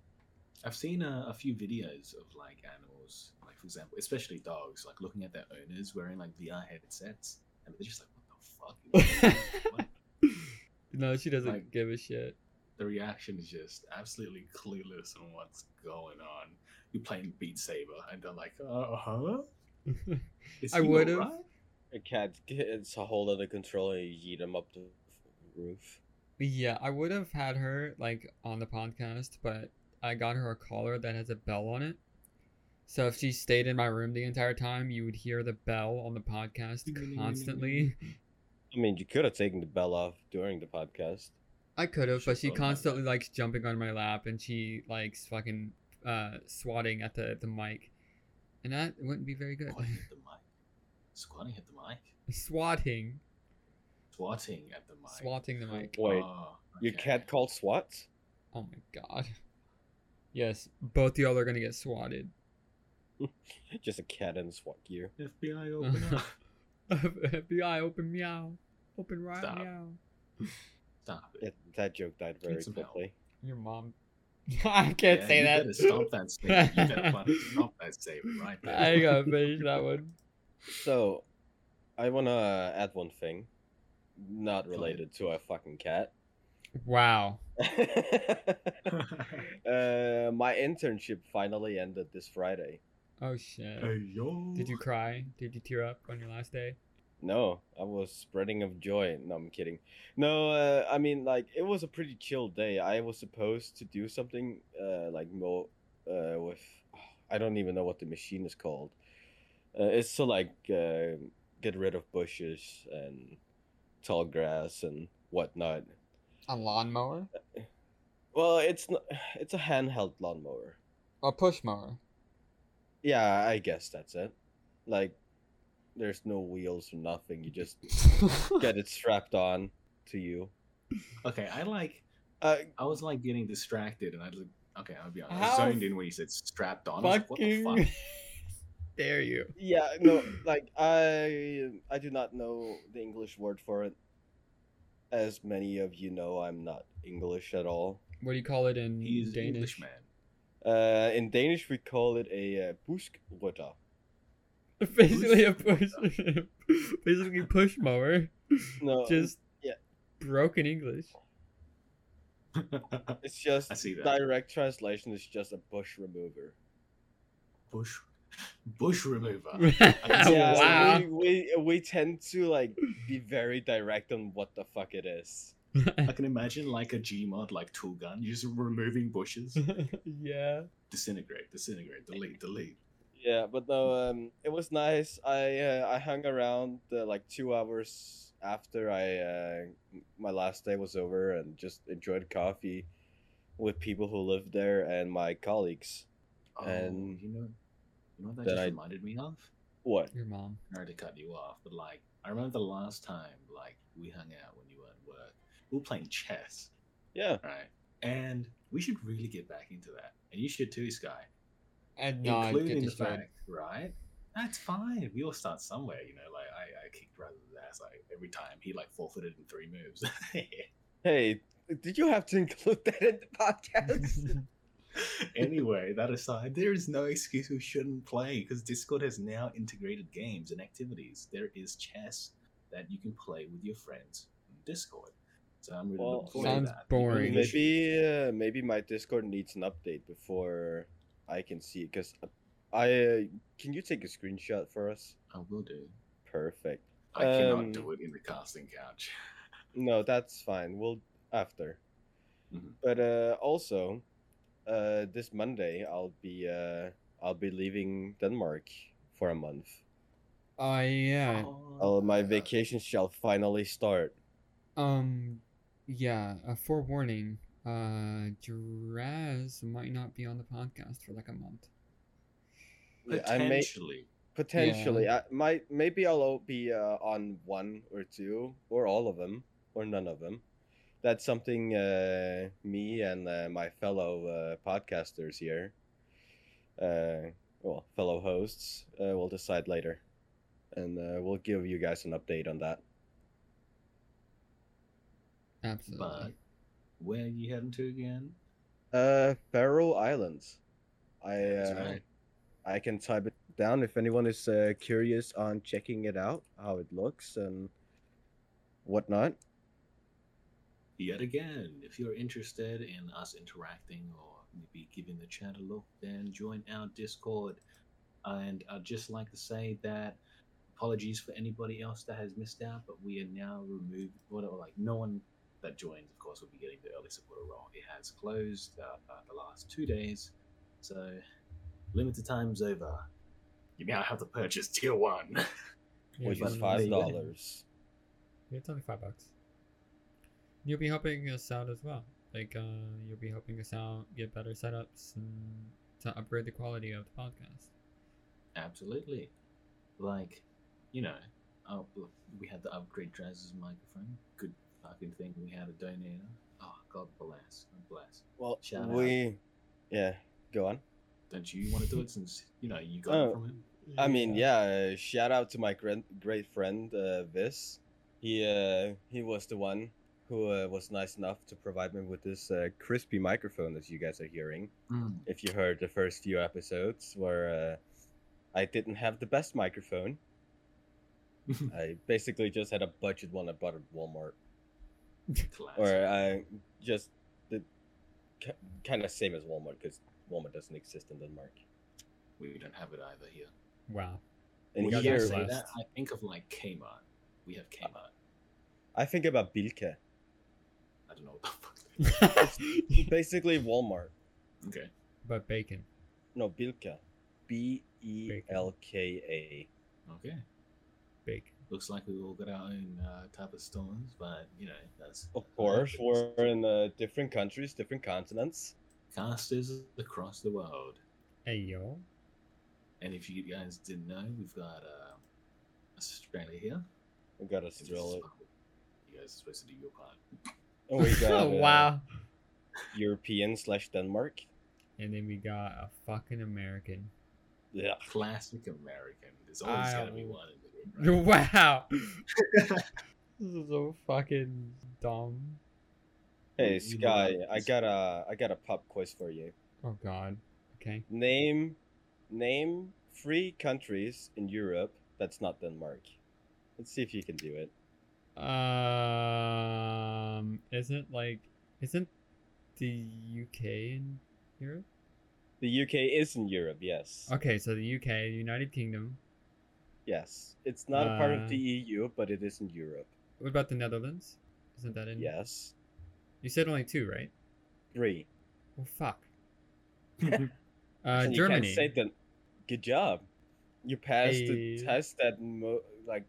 A: I've seen a, a few videos of like animals, like for example, especially dogs, like looking at their owners wearing like VR headsets, and they're just like, "What the fuck?" What?
C: no, she doesn't
A: Like-
C: give a shit.
A: the reaction is just absolutely clueless on what's going on. You're playing Beat Saber, and they're like, "Uh huh." Is
C: I would've-
B: A cat gets a hold of the controller and you yeet him up the roof.
C: yeah, I would have had her like on the podcast, but I got her a collar that has a bell on it. So if she stayed in my room the entire time, you would hear the bell on the podcast constantly.
B: I mean, you could have taken the bell off during the podcast.
C: I could have, but she constantly likes jumping on my lap and she likes fucking uh swatting at the the mic. And that wouldn't be very good.
A: Squatting at the mic. Squatting at the mic.
C: Swatting.
A: Swatting at the mic.
C: Swatting the mic.
B: Wait,
A: Oh,
B: Your cat called SWAT?
C: Oh my god. Yes, both y'all are gonna get swatted.
B: Just a cat in SWAT gear.
A: FBI open up.
C: FBI, open meow. Open right
A: Stop.
C: meow.
A: Stop it.
B: It, that joke died very
A: some help.
B: quickly.
C: Your mom. I can't
A: Yeah,
C: say
A: you
C: that.
A: Better stop that statement. You better fucking stop that statement right there.
C: I gotta finish that one.
B: So, I want to add one thing. Not related to a fucking cat.
C: Wow.
B: uh, my internship finally ended this Friday.
C: Oh shit.
A: Hey, yo.
C: Did you cry? Did you tear up on your last day?
B: No, I was spreading of joy. No, I'm kidding. No, uh, I mean like it was a pretty chill day. I was supposed to do something uh, like mo uh, with I don't even know what the machine is called. Uh, it's to like uh, get rid of bushes and tall grass and whatnot.
C: A lawnmower?
B: Well, it's not. It's a handheld lawnmower.
C: A push mower.
B: Yeah, I guess that's it. Like, there's no wheels or nothing. You just get it strapped on to you.
A: Okay, I like.
B: Uh,
A: I was like getting distracted, and I was like, okay, I'll be honest.
C: How
A: I zoned in when you said strapped on. I was like, what the
C: Fucking
A: fuck?
C: dare you.
B: yeah, no, like I, I do not know the English word for it. As many of you know, I'm not English at all.
C: What do you call it in
A: He's
C: Danish?
A: English man.
B: Uh, in Danish, we call it a uh, buskrydder.
C: Basically a push basically push mower.
B: No,
C: Just
B: yeah.
C: broken English.
B: it's just
A: I see that.
B: direct translation is just a bush remover.
A: bush, bush remover.
B: Yeah,
C: wow.
B: we, we we tend to like be very direct on what the fuck it is.
A: I can imagine like a Gmod, like tool gun, you're just removing bushes.
C: yeah.
A: disintegrate, disintegrate, delete, delete.
B: Yeah, but no, um, it was nice. I uh, I hung around uh, like two hours after I uh, my last day was over and just enjoyed coffee with people who lived there and my colleagues.
A: Oh,
B: And
A: you know, you know what that
B: then
A: just
B: I-
A: reminded me of.
B: What?
C: Your mom.
A: Sorry to cut you off, but like I remember the last time like we hung out when you were at work. We were playing chess,
B: Yeah,
A: right? And we should really get back into that. And you should too, Sky.
C: And not
A: Including the fact, right? That's fine. We all start somewhere, you know. Like I, I kicked Brad's ass like every time. He like forfeited in three moves.
B: Hey, did you have to include that in the podcast?
A: anyway, that aside, there is no excuse we shouldn't play because Discord has now integrated games and activities. There is chess that you can play with your friends in Discord. So I'm really
B: Well,
A: looking forward
C: sounds
A: to that.
C: boring.
B: maybe uh, maybe my Discord needs an update before I can see it. Cause I uh, can you take a screenshot for us?
A: I will do.
B: Perfect.
A: I cannot
B: Um,
A: do it in the casting couch.
B: No, that's fine. We'll after.
A: Mhm.
B: But uh, also, uh, this Monday I'll be uh, I'll be leaving Denmark for a month.
C: Oh yeah.
B: Oh, my
A: yeah.
B: vacation shall finally start.
C: Um yeah, a forewarning. Uh Draz might not be on the podcast for like a month.
B: Yeah, I may
A: Potentially.
B: potentially. I might maybe I'll be uh, on one or two or all of them or none of them. That's something uh, me and uh, my fellow uh, podcasters here, uh, well, fellow hosts, uh, will decide later. and uh, we'll give you guys an update on that.
C: Absolutely.
A: But where are you heading to again?
B: Uh, Faroe Islands. I uh,
A: right.
B: I can type it down if anyone is uh, curious on checking it out, how it looks and whatnot.
A: Yet again, if you're interested in us interacting or maybe giving the chat a look, then join our Discord. And I'd just like to say that apologies for anybody else that has missed out, but we are now removed. Well, like no one that joins, of course, will be getting the early supporter role. It has closed uh, uh, the last two days, so limited time's over. You now have to purchase tier one.
C: Yeah,
B: which is five dollars.
C: Yeah, it's only five bucks. You'll be helping us out as well. Like, uh, you'll be helping us out get better setups and to upgrade the quality of the podcast.
A: Absolutely. Like, you know, look, we had the upgrade Draz's microphone. Good fucking thing. We had a donator. Oh, God bless. God bless.
B: Well,
A: Shout out.
B: we, yeah, go on.
A: Don't you want to do it since, you know, you got
B: Oh.
A: it from him?
B: I mean, yeah. Uh, shout out to my great great friend uh, Vis. He uh, he was the one who uh, was nice enough to provide me with this uh, crispy microphone that you guys are hearing.
A: Mm.
B: If you heard the first few episodes where uh, I didn't have the best microphone, I basically just had a budget one I bought at Walmart,
A: Classic.
B: Or I just the kind of same as Walmart because Walmart doesn't exist in Denmark.
A: We don't have it either here.
C: Wow.
B: And
C: We
A: When
C: that
A: you
B: here,
A: say that, I think of like Kmart. We have Kmart.
B: I think about Bilka.
A: I don't know what the fuck.
B: Basically, Walmart.
A: Okay.
C: but bacon.
B: No, Bilka. B E L K A.
A: Okay.
C: Bacon.
A: Looks like we all got our own uh, type of stores, but you know that's
B: Of course, we're in uh, different countries, different continents.
A: casters across the world.
C: Hey yo.
A: And if you guys didn't know, we've got uh, Australia here.
B: We got
A: This
B: Australia.
A: You guys are supposed to do your part.
B: And we got uh,
C: wow.
B: European slash Denmark.
C: And then we got a fucking American.
B: Yeah.
A: Classic American. There's always got to be one in the group.
C: Wow. this is so fucking dumb.
B: Hey Sky. I got a I got a pop quiz for you.
C: Oh god. Okay.
B: Name name three countries in Europe that's not Denmark. Let's see if you can do it.
C: Um, isn't like isn't the UK in Europe?
B: The UK is in Europe, yes.
C: Okay, so the UK, United Kingdom.
B: Yes. It's not a part
C: Uh,
B: of the EU, but it is in Europe.
C: What about the Netherlands? Isn't that in?
B: Yes.
C: You said only two, right?
B: Three.
C: Well, fuck.
A: right?
C: Uh,
B: And you
C: Germany.
B: can't say that. Good job. You passed the test that mo- like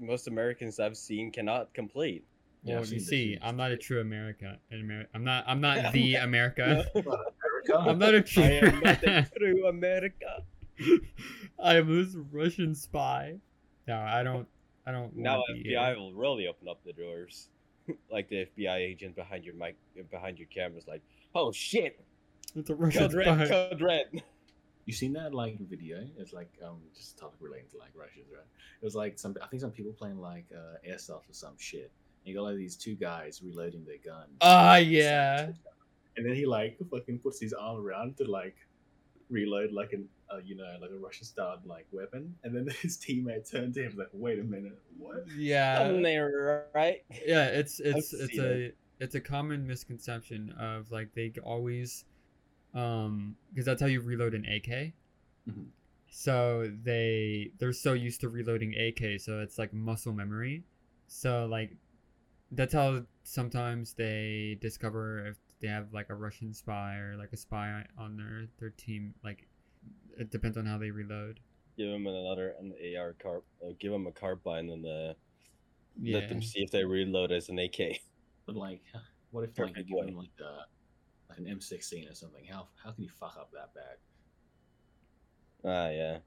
B: most Americans I've seen cannot complete.
A: Yeah,
C: well,
A: I've
C: you see, I'm not a true America. An Ameri- I'm not. I'm not the America.
A: America.
C: I'm not a true.
B: I am not a true America.
C: I am this Russian spy. No, I don't. I don't.
B: Now FBI
C: here.
B: will really open up the doors. like the FBI agent behind your mic, behind your camera is like, "Oh shit,
C: It's a Russian
B: code red, code red."
A: You seen that like video? It's like um just a topic relating to like Russians, right? It was like some I think some people playing like uh airsoft or some shit. And you got like these two guys reloading their guns.
C: Ah, yeah.
A: And then he like fucking puts his arm around to like reload like an uh, you know like a Russian style like weapon. And then his teammate turned to him like, wait a minute, what?
C: Yeah.
B: I'm there, right?
C: yeah it's it's
B: I've
C: it's
B: seen
C: a it's a common misconception of like they always um because that's how you reload an ak
A: Mhm.
C: so they they're so used to reloading ak so it's like muscle memory so like that's how sometimes they discover if they have like a russian spy or like a spy on their their team like it depends on how they reload
B: Give him another an AR car. Uh, give him a carbine and uh,
C: yeah
B: let them see if they reload as an AK.
A: But like what if like you
B: Perfect
A: give
B: way.
A: him like the like an M sixteen or something? How how can you fuck up that bad?
B: Ah, yeah.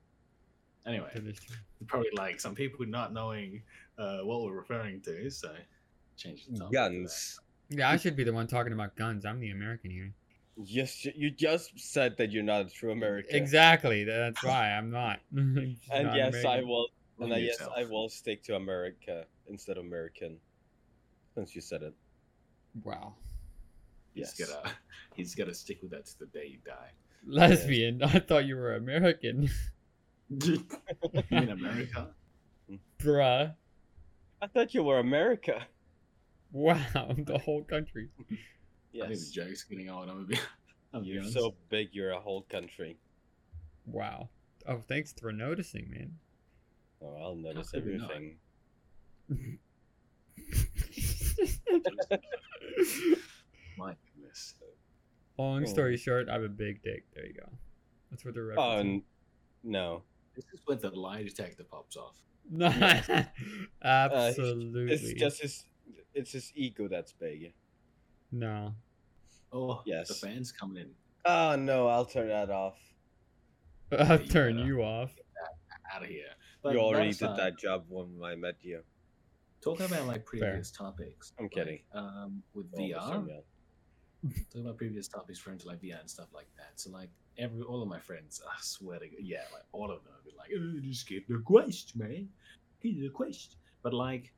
A: Anyway,
C: that is true.
A: probably like some people not knowing uh, what we're referring to, so change the topic.
B: Guns.
C: yeah i should be the one talking about guns i'm the american here
B: Yes, you just said that you're not a true American.
C: Exactly. That's why I'm not.
B: And yes, I will And
A: On
B: I guess. I will stick to America instead of American, since you said it.
C: Wow.
A: He's
B: Yes.
A: gotta he's gotta stick with that to the day you die.
C: Lesbian. I thought you were American.
A: in America.
C: Bruh.
B: I thought you were America.
C: Wow. The whole country.
A: I think the
B: Yes.
A: joke's getting old. I'm a bit. I'm
B: You're
A: honest.
B: so big, you're a whole country.
C: Wow. Oh, thanks for noticing, man.
B: Oh, I'll notice
A: could we not?
B: everything.
A: My goodness.
C: Long
B: Oh.
C: story short, I have a big dick. There you go. That's what they're
B: Oh,
C: referencing.
B: n- no.
A: This is when the lie detector pops off.
C: No,
B: Uh,
C: absolutely.
B: It's just his. It's his ego that's big.
C: No.
A: Oh,
B: Yes.
A: The fans coming in
B: Oh no, I'll turn that off.
C: I'll
A: you
C: turn
A: gotta-
C: you off.
A: out of here. But
B: you already did that job when I met you.
A: Talking about like previous topics.
B: I'm
A: like,
B: kidding.
A: um, with
B: Oh, Mr.
A: VR,
B: Mel.
A: talking about previous topics for into like VR and stuff like that. So like every all of my friends, I swear to God, yeah, like all of them have been like, oh, just get the quest, man, get the quest. But like,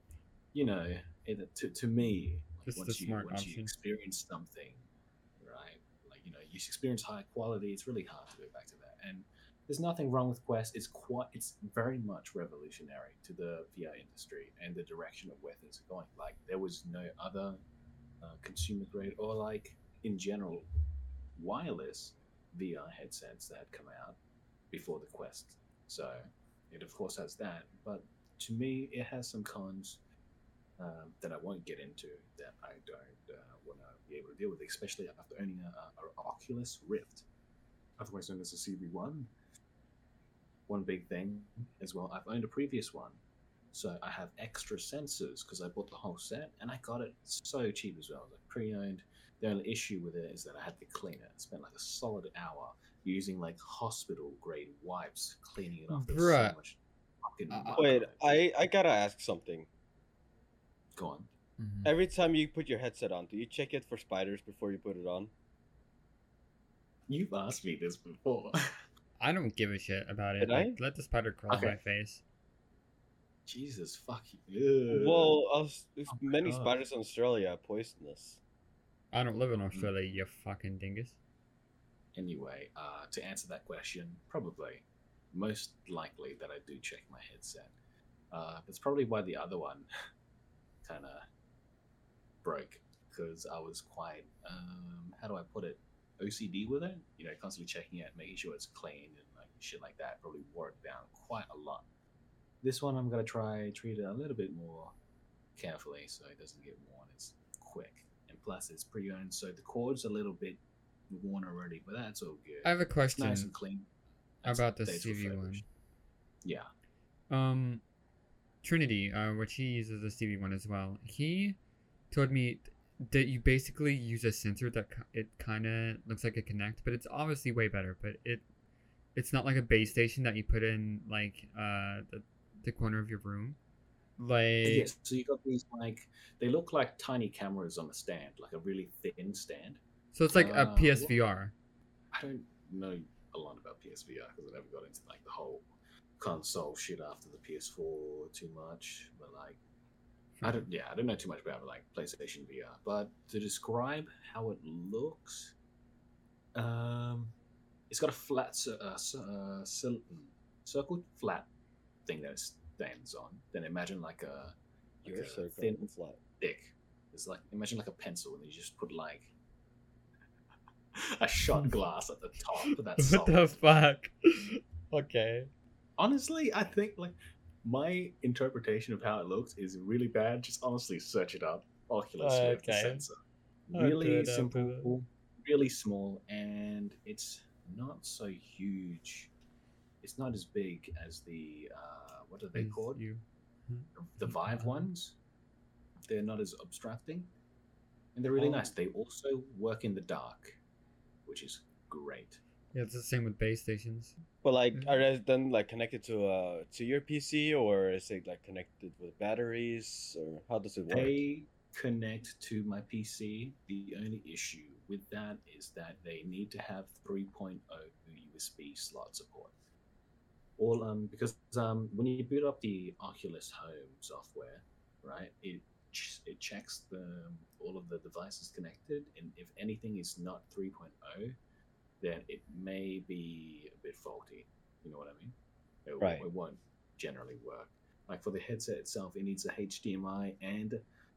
A: you know, it, to to me, like,
C: Just the
A: once you
C: smart
A: once you experience something, right? Like you know, you experience high quality. It's really hard to go back to that. And there's nothing wrong with Quest. It's quite, it's very much revolutionary to the VR industry and the direction of where things are going. Like there was no other uh, consumer grade or like in general wireless VR headsets that had come out before the Quest. So it of course has that, but to me it has some cons um, that I won't get into that I don't uh, want to be able to deal with, especially after owning a, a, a Oculus Rift, otherwise known as a CV1. One big thing as well, I've owned a previous one, so I have extra sensors because I bought the whole set and I got it so cheap as well, like pre-owned. The only issue with it is that I had to clean it. I spent like a solid hour using like hospital grade wipes cleaning it off. There was so much fucking
C: Uh,
B: Wait. I I gotta ask something.
A: Go on.
C: Mhm.
B: Every time you put your headset on, do you check it for spiders before you put it on?
A: You've asked me this before.
C: I don't give a shit about it.
B: Did
C: Like, let the spider crawl
A: Okay.
C: my face.
A: Jesus, fuck you.
B: Well, Aus- there's
A: Oh
B: many
A: God.
B: spiders in Australia are poisonous.
C: I don't live in
A: Mm.
C: Australia, you fucking dingus.
A: Anyway, uh, to answer that question, probably, most likely that I do check my headset. Uh, that's probably why the other one kind of broke because I was quite, um, how do I put it, OCD with it. You know, constantly checking it, making sure it's clean and like shit like that. Probably wore it down quite a lot. This one I'm gonna try treat it a little bit more carefully so it doesn't get worn. as quick and plus it's pre-owned, so the cord's a little bit worn already, but that's all good.
C: I have a
A: It's
C: question
A: nice and clean.
C: about the CV one.
A: Yeah.
C: Um, Trinity, uh, which he uses the CV one as well. He told me that you basically use a sensor that it kind of looks like a Kinect, but it's obviously way better. But it, it's not like a base station that you put in like uh the, the corner of your room. Like
A: Yes, so you got these like they look like tiny cameras on a stand, like a really thin stand.
C: so, it's like a
A: Uh, what-
C: PSVR.
A: I don't know a lot about PSVR because I never got into like the whole console shit after the PS4 too much. But like, I don't, yeah, I don't know too much about like PlayStation VR. But to describe how it looks, um, it's got a flat, uh, uh, circle flat thing that it stands on. Then imagine like a like a
B: circle
A: thin
B: and flat.
A: thick. It's like imagine like a pencil, and you just put like a shot glass at the top. That's
C: what the fuck? okay.
A: Honestly, I think like my interpretation of how it looks is really bad. Just honestly search it up. Oculus
C: Oh,
A: Rift
C: okay.
A: sensor. Really
C: it,
A: simple, really small, and it's not so huge. It's not as big as the uh, what are they called?
C: You.
A: The Vive ones. They're not as obstructing, and they're really
B: Oh.
A: nice. They also work in the dark, which is great.
C: Yeah, it's the same with base stations.
B: But like, are they then like connected to uh to your PC or is it like connected with batteries or how does it work?
A: They connect to my PC. The only issue with that is that they need to have 3.0 USB slot support. all um because um when you boot up the Oculus Home software, right? It ch- it checks the all of the devices connected, and if anything is not 3.0, then it may be a bit faulty. You know what I mean? It,
B: Right.
A: it won't generally work. Like for the headset itself, it needs a HDMI and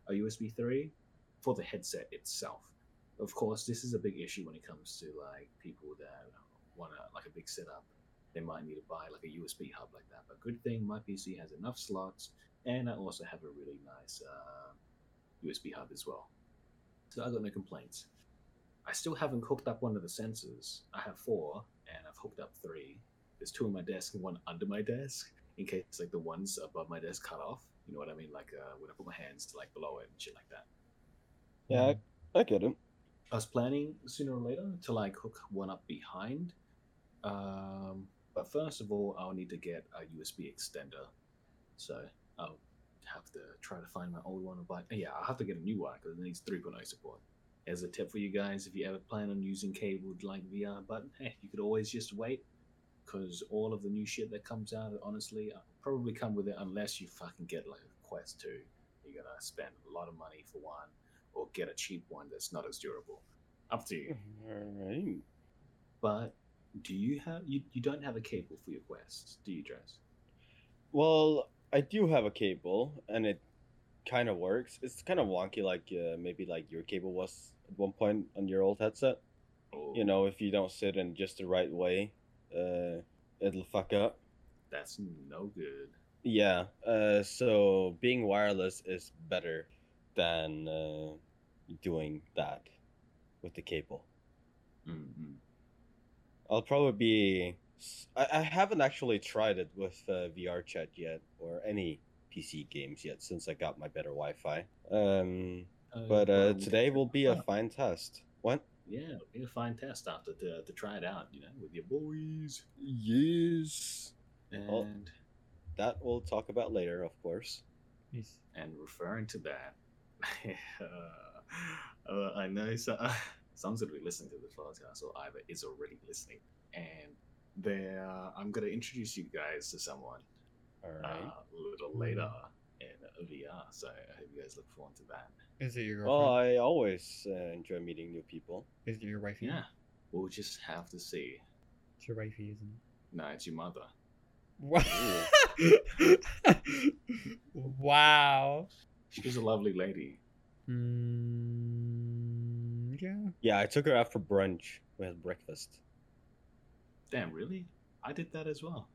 A: a USB 3 for the headset itself. Of course, this is a big issue when it comes to like people that want to like a big setup. They might need to buy like a USB hub like that. But good thing my PC has enough slots, and I also have a really nice uh, USB hub as well. So I got no complaints. I still haven't hooked up one of the sensors. I have four, and I've hooked up three. There's two on my desk and one under my desk, in case like the ones above my desk cut off. You know what I mean? Like uh, when I put my hands to like below it and shit like that.
B: Yeah, I, I get it.
A: I was planning sooner or later to like hook one up behind. Um, but first of all, I'll need to get a USB extender. So I'll have to try to find my old one. But yeah, I'll have to get a new one because it needs 3.0 support. As a tip for you guys, if you ever plan on using cabled like VR, but hey, you could always just wait because all of the new shit that comes out, honestly, uh, probably come with it unless you fucking get like a Quest 2. You gotta spend a lot of money for one or get a cheap one that's not as durable. Up to you.
B: All right.
A: But do you have you, you don't have a cable for your Quest, do you, Draz?
B: Well, I do have a cable, and it kind of works. It's kind of wonky, like uh, maybe like your cable was at one point on your old headset.
A: Or
B: You know, if you don't sit in just the right way, uh, it'll fuck up.
A: that's no good.
B: Yeah. Uh, so being wireless is better than uh, doing that with the cable.
A: Mm-hmm.
B: I'll probably be. I, I haven't actually tried it with uh, VRChat yet or any PC games yet since I got my better Wi-Fi. Um, but uh, today will be a fine test. What?
A: yeah, it'll be a fine test after to, to try it out, you know, with your boys.
B: Yes.
A: And
B: Oh. That we'll talk about later, of course.
C: Yes.
A: and referring to that, uh, uh, I know so, someone's gonna be listening to this podcast, or either is already listening, and they uh, I'm gonna introduce you guys to someone
B: All
A: uh, a little later in VR. So I hope you guys look forward to that.
C: Is it your
B: well,
C: girlfriend?
B: I always uh, enjoy meeting new people.
C: Is it your wifey?
A: Yeah, we'll just have to see.
C: It's your wifey, isn't it?
A: No, it's your mother.
C: Wow. wow.
A: She's a lovely lady.
C: Mm, yeah.
B: Yeah, I took her out for brunch. We had breakfast.
A: Damn, really? I did that as well.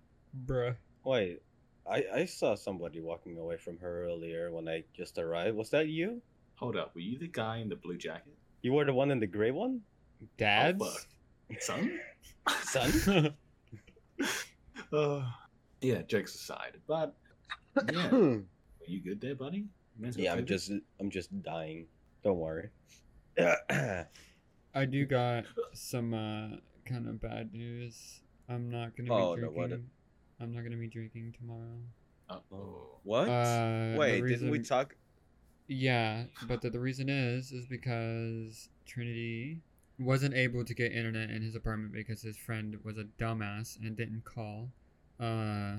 C: Bruh.
B: Wait, I, I saw somebody walking away from her earlier when I just arrived. Was that you?
A: Hold up, were you the guy in the blue jacket?
B: You were the one in the gray one?
C: Dads?
A: Oh. Son?
B: Son?
A: uh, yeah, jokes aside. But yeah,
B: yeah,
A: are you good there, buddy? Man's
B: I'm just I'm just dying. Don't worry.
C: I do got some uh, kind of bad news. I'm not gonna be
B: Oh, no,
C: drinking.
B: what?
C: I'm not gonna be drinking tomorrow.
A: Uh-oh.
B: what?
C: Uh, the
B: Wait, didn't we talk?
C: Yeah, but the, the reason is is because Trinity wasn't able to get internet in his apartment because his friend was a dumbass and didn't call. Uh,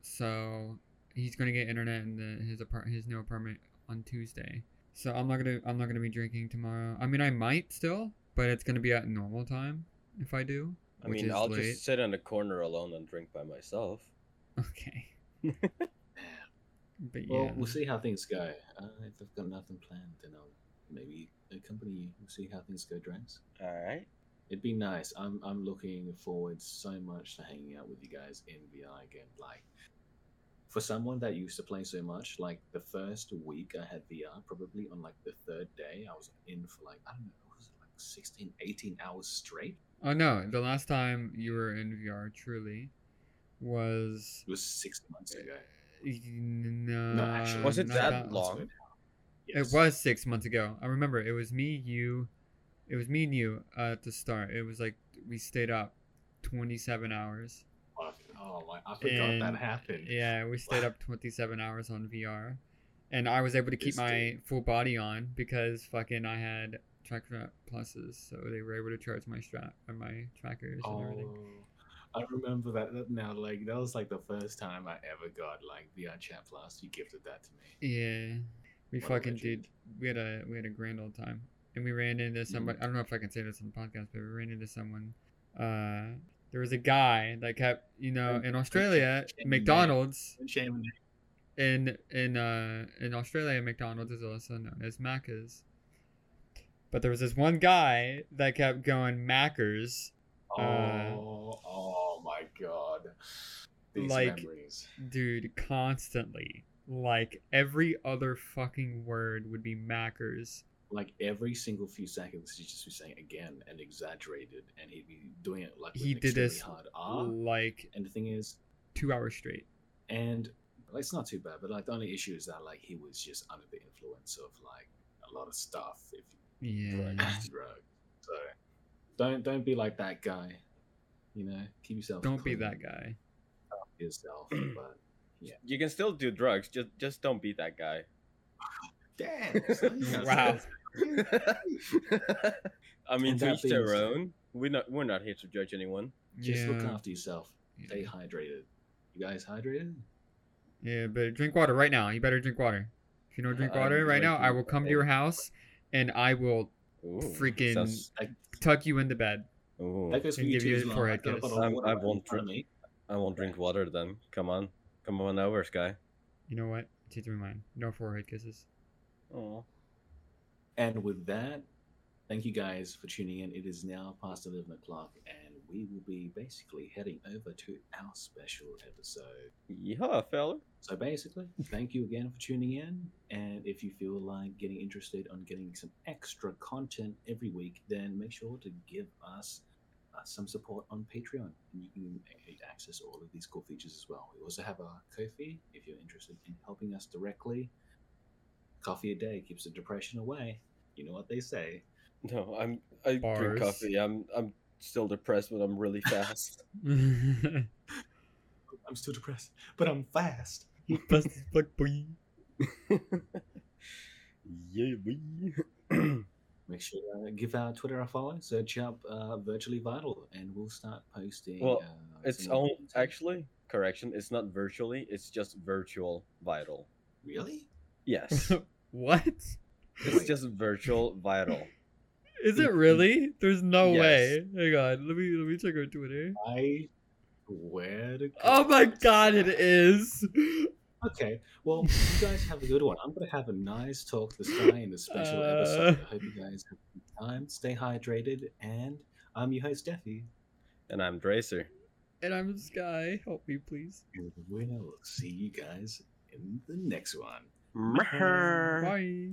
C: so he's gonna get internet in the, his apart his new apartment on Tuesday. So I'm not gonna I'm not gonna be drinking tomorrow. I mean I might still, but it's gonna be at normal time if I do.
B: I mean, I'll
C: late.
B: just sit in the corner alone and drink by myself.
C: Okay. but
A: Well,
C: yeah.
A: we'll see how things go. Uh, if I've got nothing planned, then I'll maybe accompany you. We'll see how things go, Draz.
B: All right.
A: It'd be nice. I'm I'm looking forward so much to hanging out with you guys in VR again. Like for someone that used to play so much, like the first week I had VR, probably on like the third day, I was in for like I don't know, was it like 16, 18 hours straight?
C: Oh no, the last time you were in VR truly was
A: It was six months ago.
C: No,
A: No, actually,
B: Was it
C: not
B: that long?
A: swear.
C: It was six months ago. I remember it was me, you, it was me and you uh, at the start. It was like we stayed up twenty seven hours.
A: Oh my! I forgot that happened.
C: Yeah, we stayed up twenty seven hours on VR, and I was able to keep my full body on because fucking I had track strap pluses, so they were able to charge my strap or my trackers and everything.
A: I remember that that now. Like that was like the first time I ever got like VRChat Plus. You gifted that to me.
C: Yeah, we
A: What
C: fucking did. We had a we had a grand old time, and we ran into somebody. I don't know if I can say this on the podcast, but we ran into someone. Uh, there was a guy that kept, you know, in Australia, McDonald's
A: Shame.
C: in in uh in Australia, McDonald's is also known as Macca's. But there was this one guy that kept going
A: Oh,
C: Uh,
A: oh. These
C: like-
A: memories.
C: dude, constantly. Like every other fucking word would be Macca's.
A: Like every single few seconds, he'd just be saying again and exaggerated, and he'd be doing it like
C: He did this
A: hard R.
C: like
A: And the thing is,
C: two hours straight.
A: and like, it's not too bad, but like the only issue is that like he was just under the influence of like a lot of stuff. If
C: Yeah.
A: drugs, so don't don't be like that guy. You know, keep yourself.
C: Don't be that guy.
A: yourself. But
B: You can still do drugs. Just just don't be that guy.
A: damn,
C: Wow.
B: I mean,
A: And
B: to each their own. We're not we're not here to judge anyone.
A: Just look after yourself. Stay hydrated. You guys hydrated?
C: Yeah, but drink water right now. You better drink water. If you don't drink
B: I'm
C: water right now, I will come to your house and I will
B: Ooh,
C: Freaking-
B: sounds-
A: That,
C: tuck you into bed.
B: Ooh.
A: that goes for you
C: give
A: too
C: you
A: well.
C: forehead
A: I've got a
C: kiss.
A: bottle of
B: I'm-
A: water
B: I
A: right in
B: won't
A: front of me.
B: I won't drink water then. Come on, come on over, Sky.
C: You know what? Teach me mine. No forehead kisses.
B: Oh,
A: And with that, thank you guys for tuning in. It is now past 11 o'clock, and we will be basically heading over to our special episode.
B: yeah, fella.
A: So basically, thank you again for tuning in. And if you feel like getting interested on getting some extra content every week, then make sure to give us uh, some support on Patreon. And you can access all of these cool features as well. We also have a Ko-fi if you're interested in helping us directly. Coffee a day keeps the depression away. You know what they say.
B: No, I'm I
C: Bars.
B: drink coffee. I'm I'm still depressed, but I'm really fast.
A: I'm still depressed, but I'm fast.
C: as fuck, boy.
B: yeah, we.
A: Make sure to give our Twitter a follow. Search up uh, Virtually Vital, and we'll start posting.
B: Well,
A: uh,
B: it's
A: some more
B: all
A: content.
B: actually correction. It's not virtually. It's just virtual vital.
A: really.
B: Yes,
C: what?
B: it's
A: Wait.
B: just virtual vital.
C: Is it really? There's no
B: Yes.
C: way. Hang on. Let me let me check our Twitter.
A: I swear to God.
C: Oh my god, it is.
A: Okay, well, you guys have a good one. I'm gonna have a nice talk this guy in the special episode. Uh. I hope you guys have a good time. Stay hydrated, and I'm your host, Steffi.
B: And I'm Dracer.
C: And I'm Sky. Help me, please.
A: And we'll see you guys in the next one.
B: Bye.
C: Bye.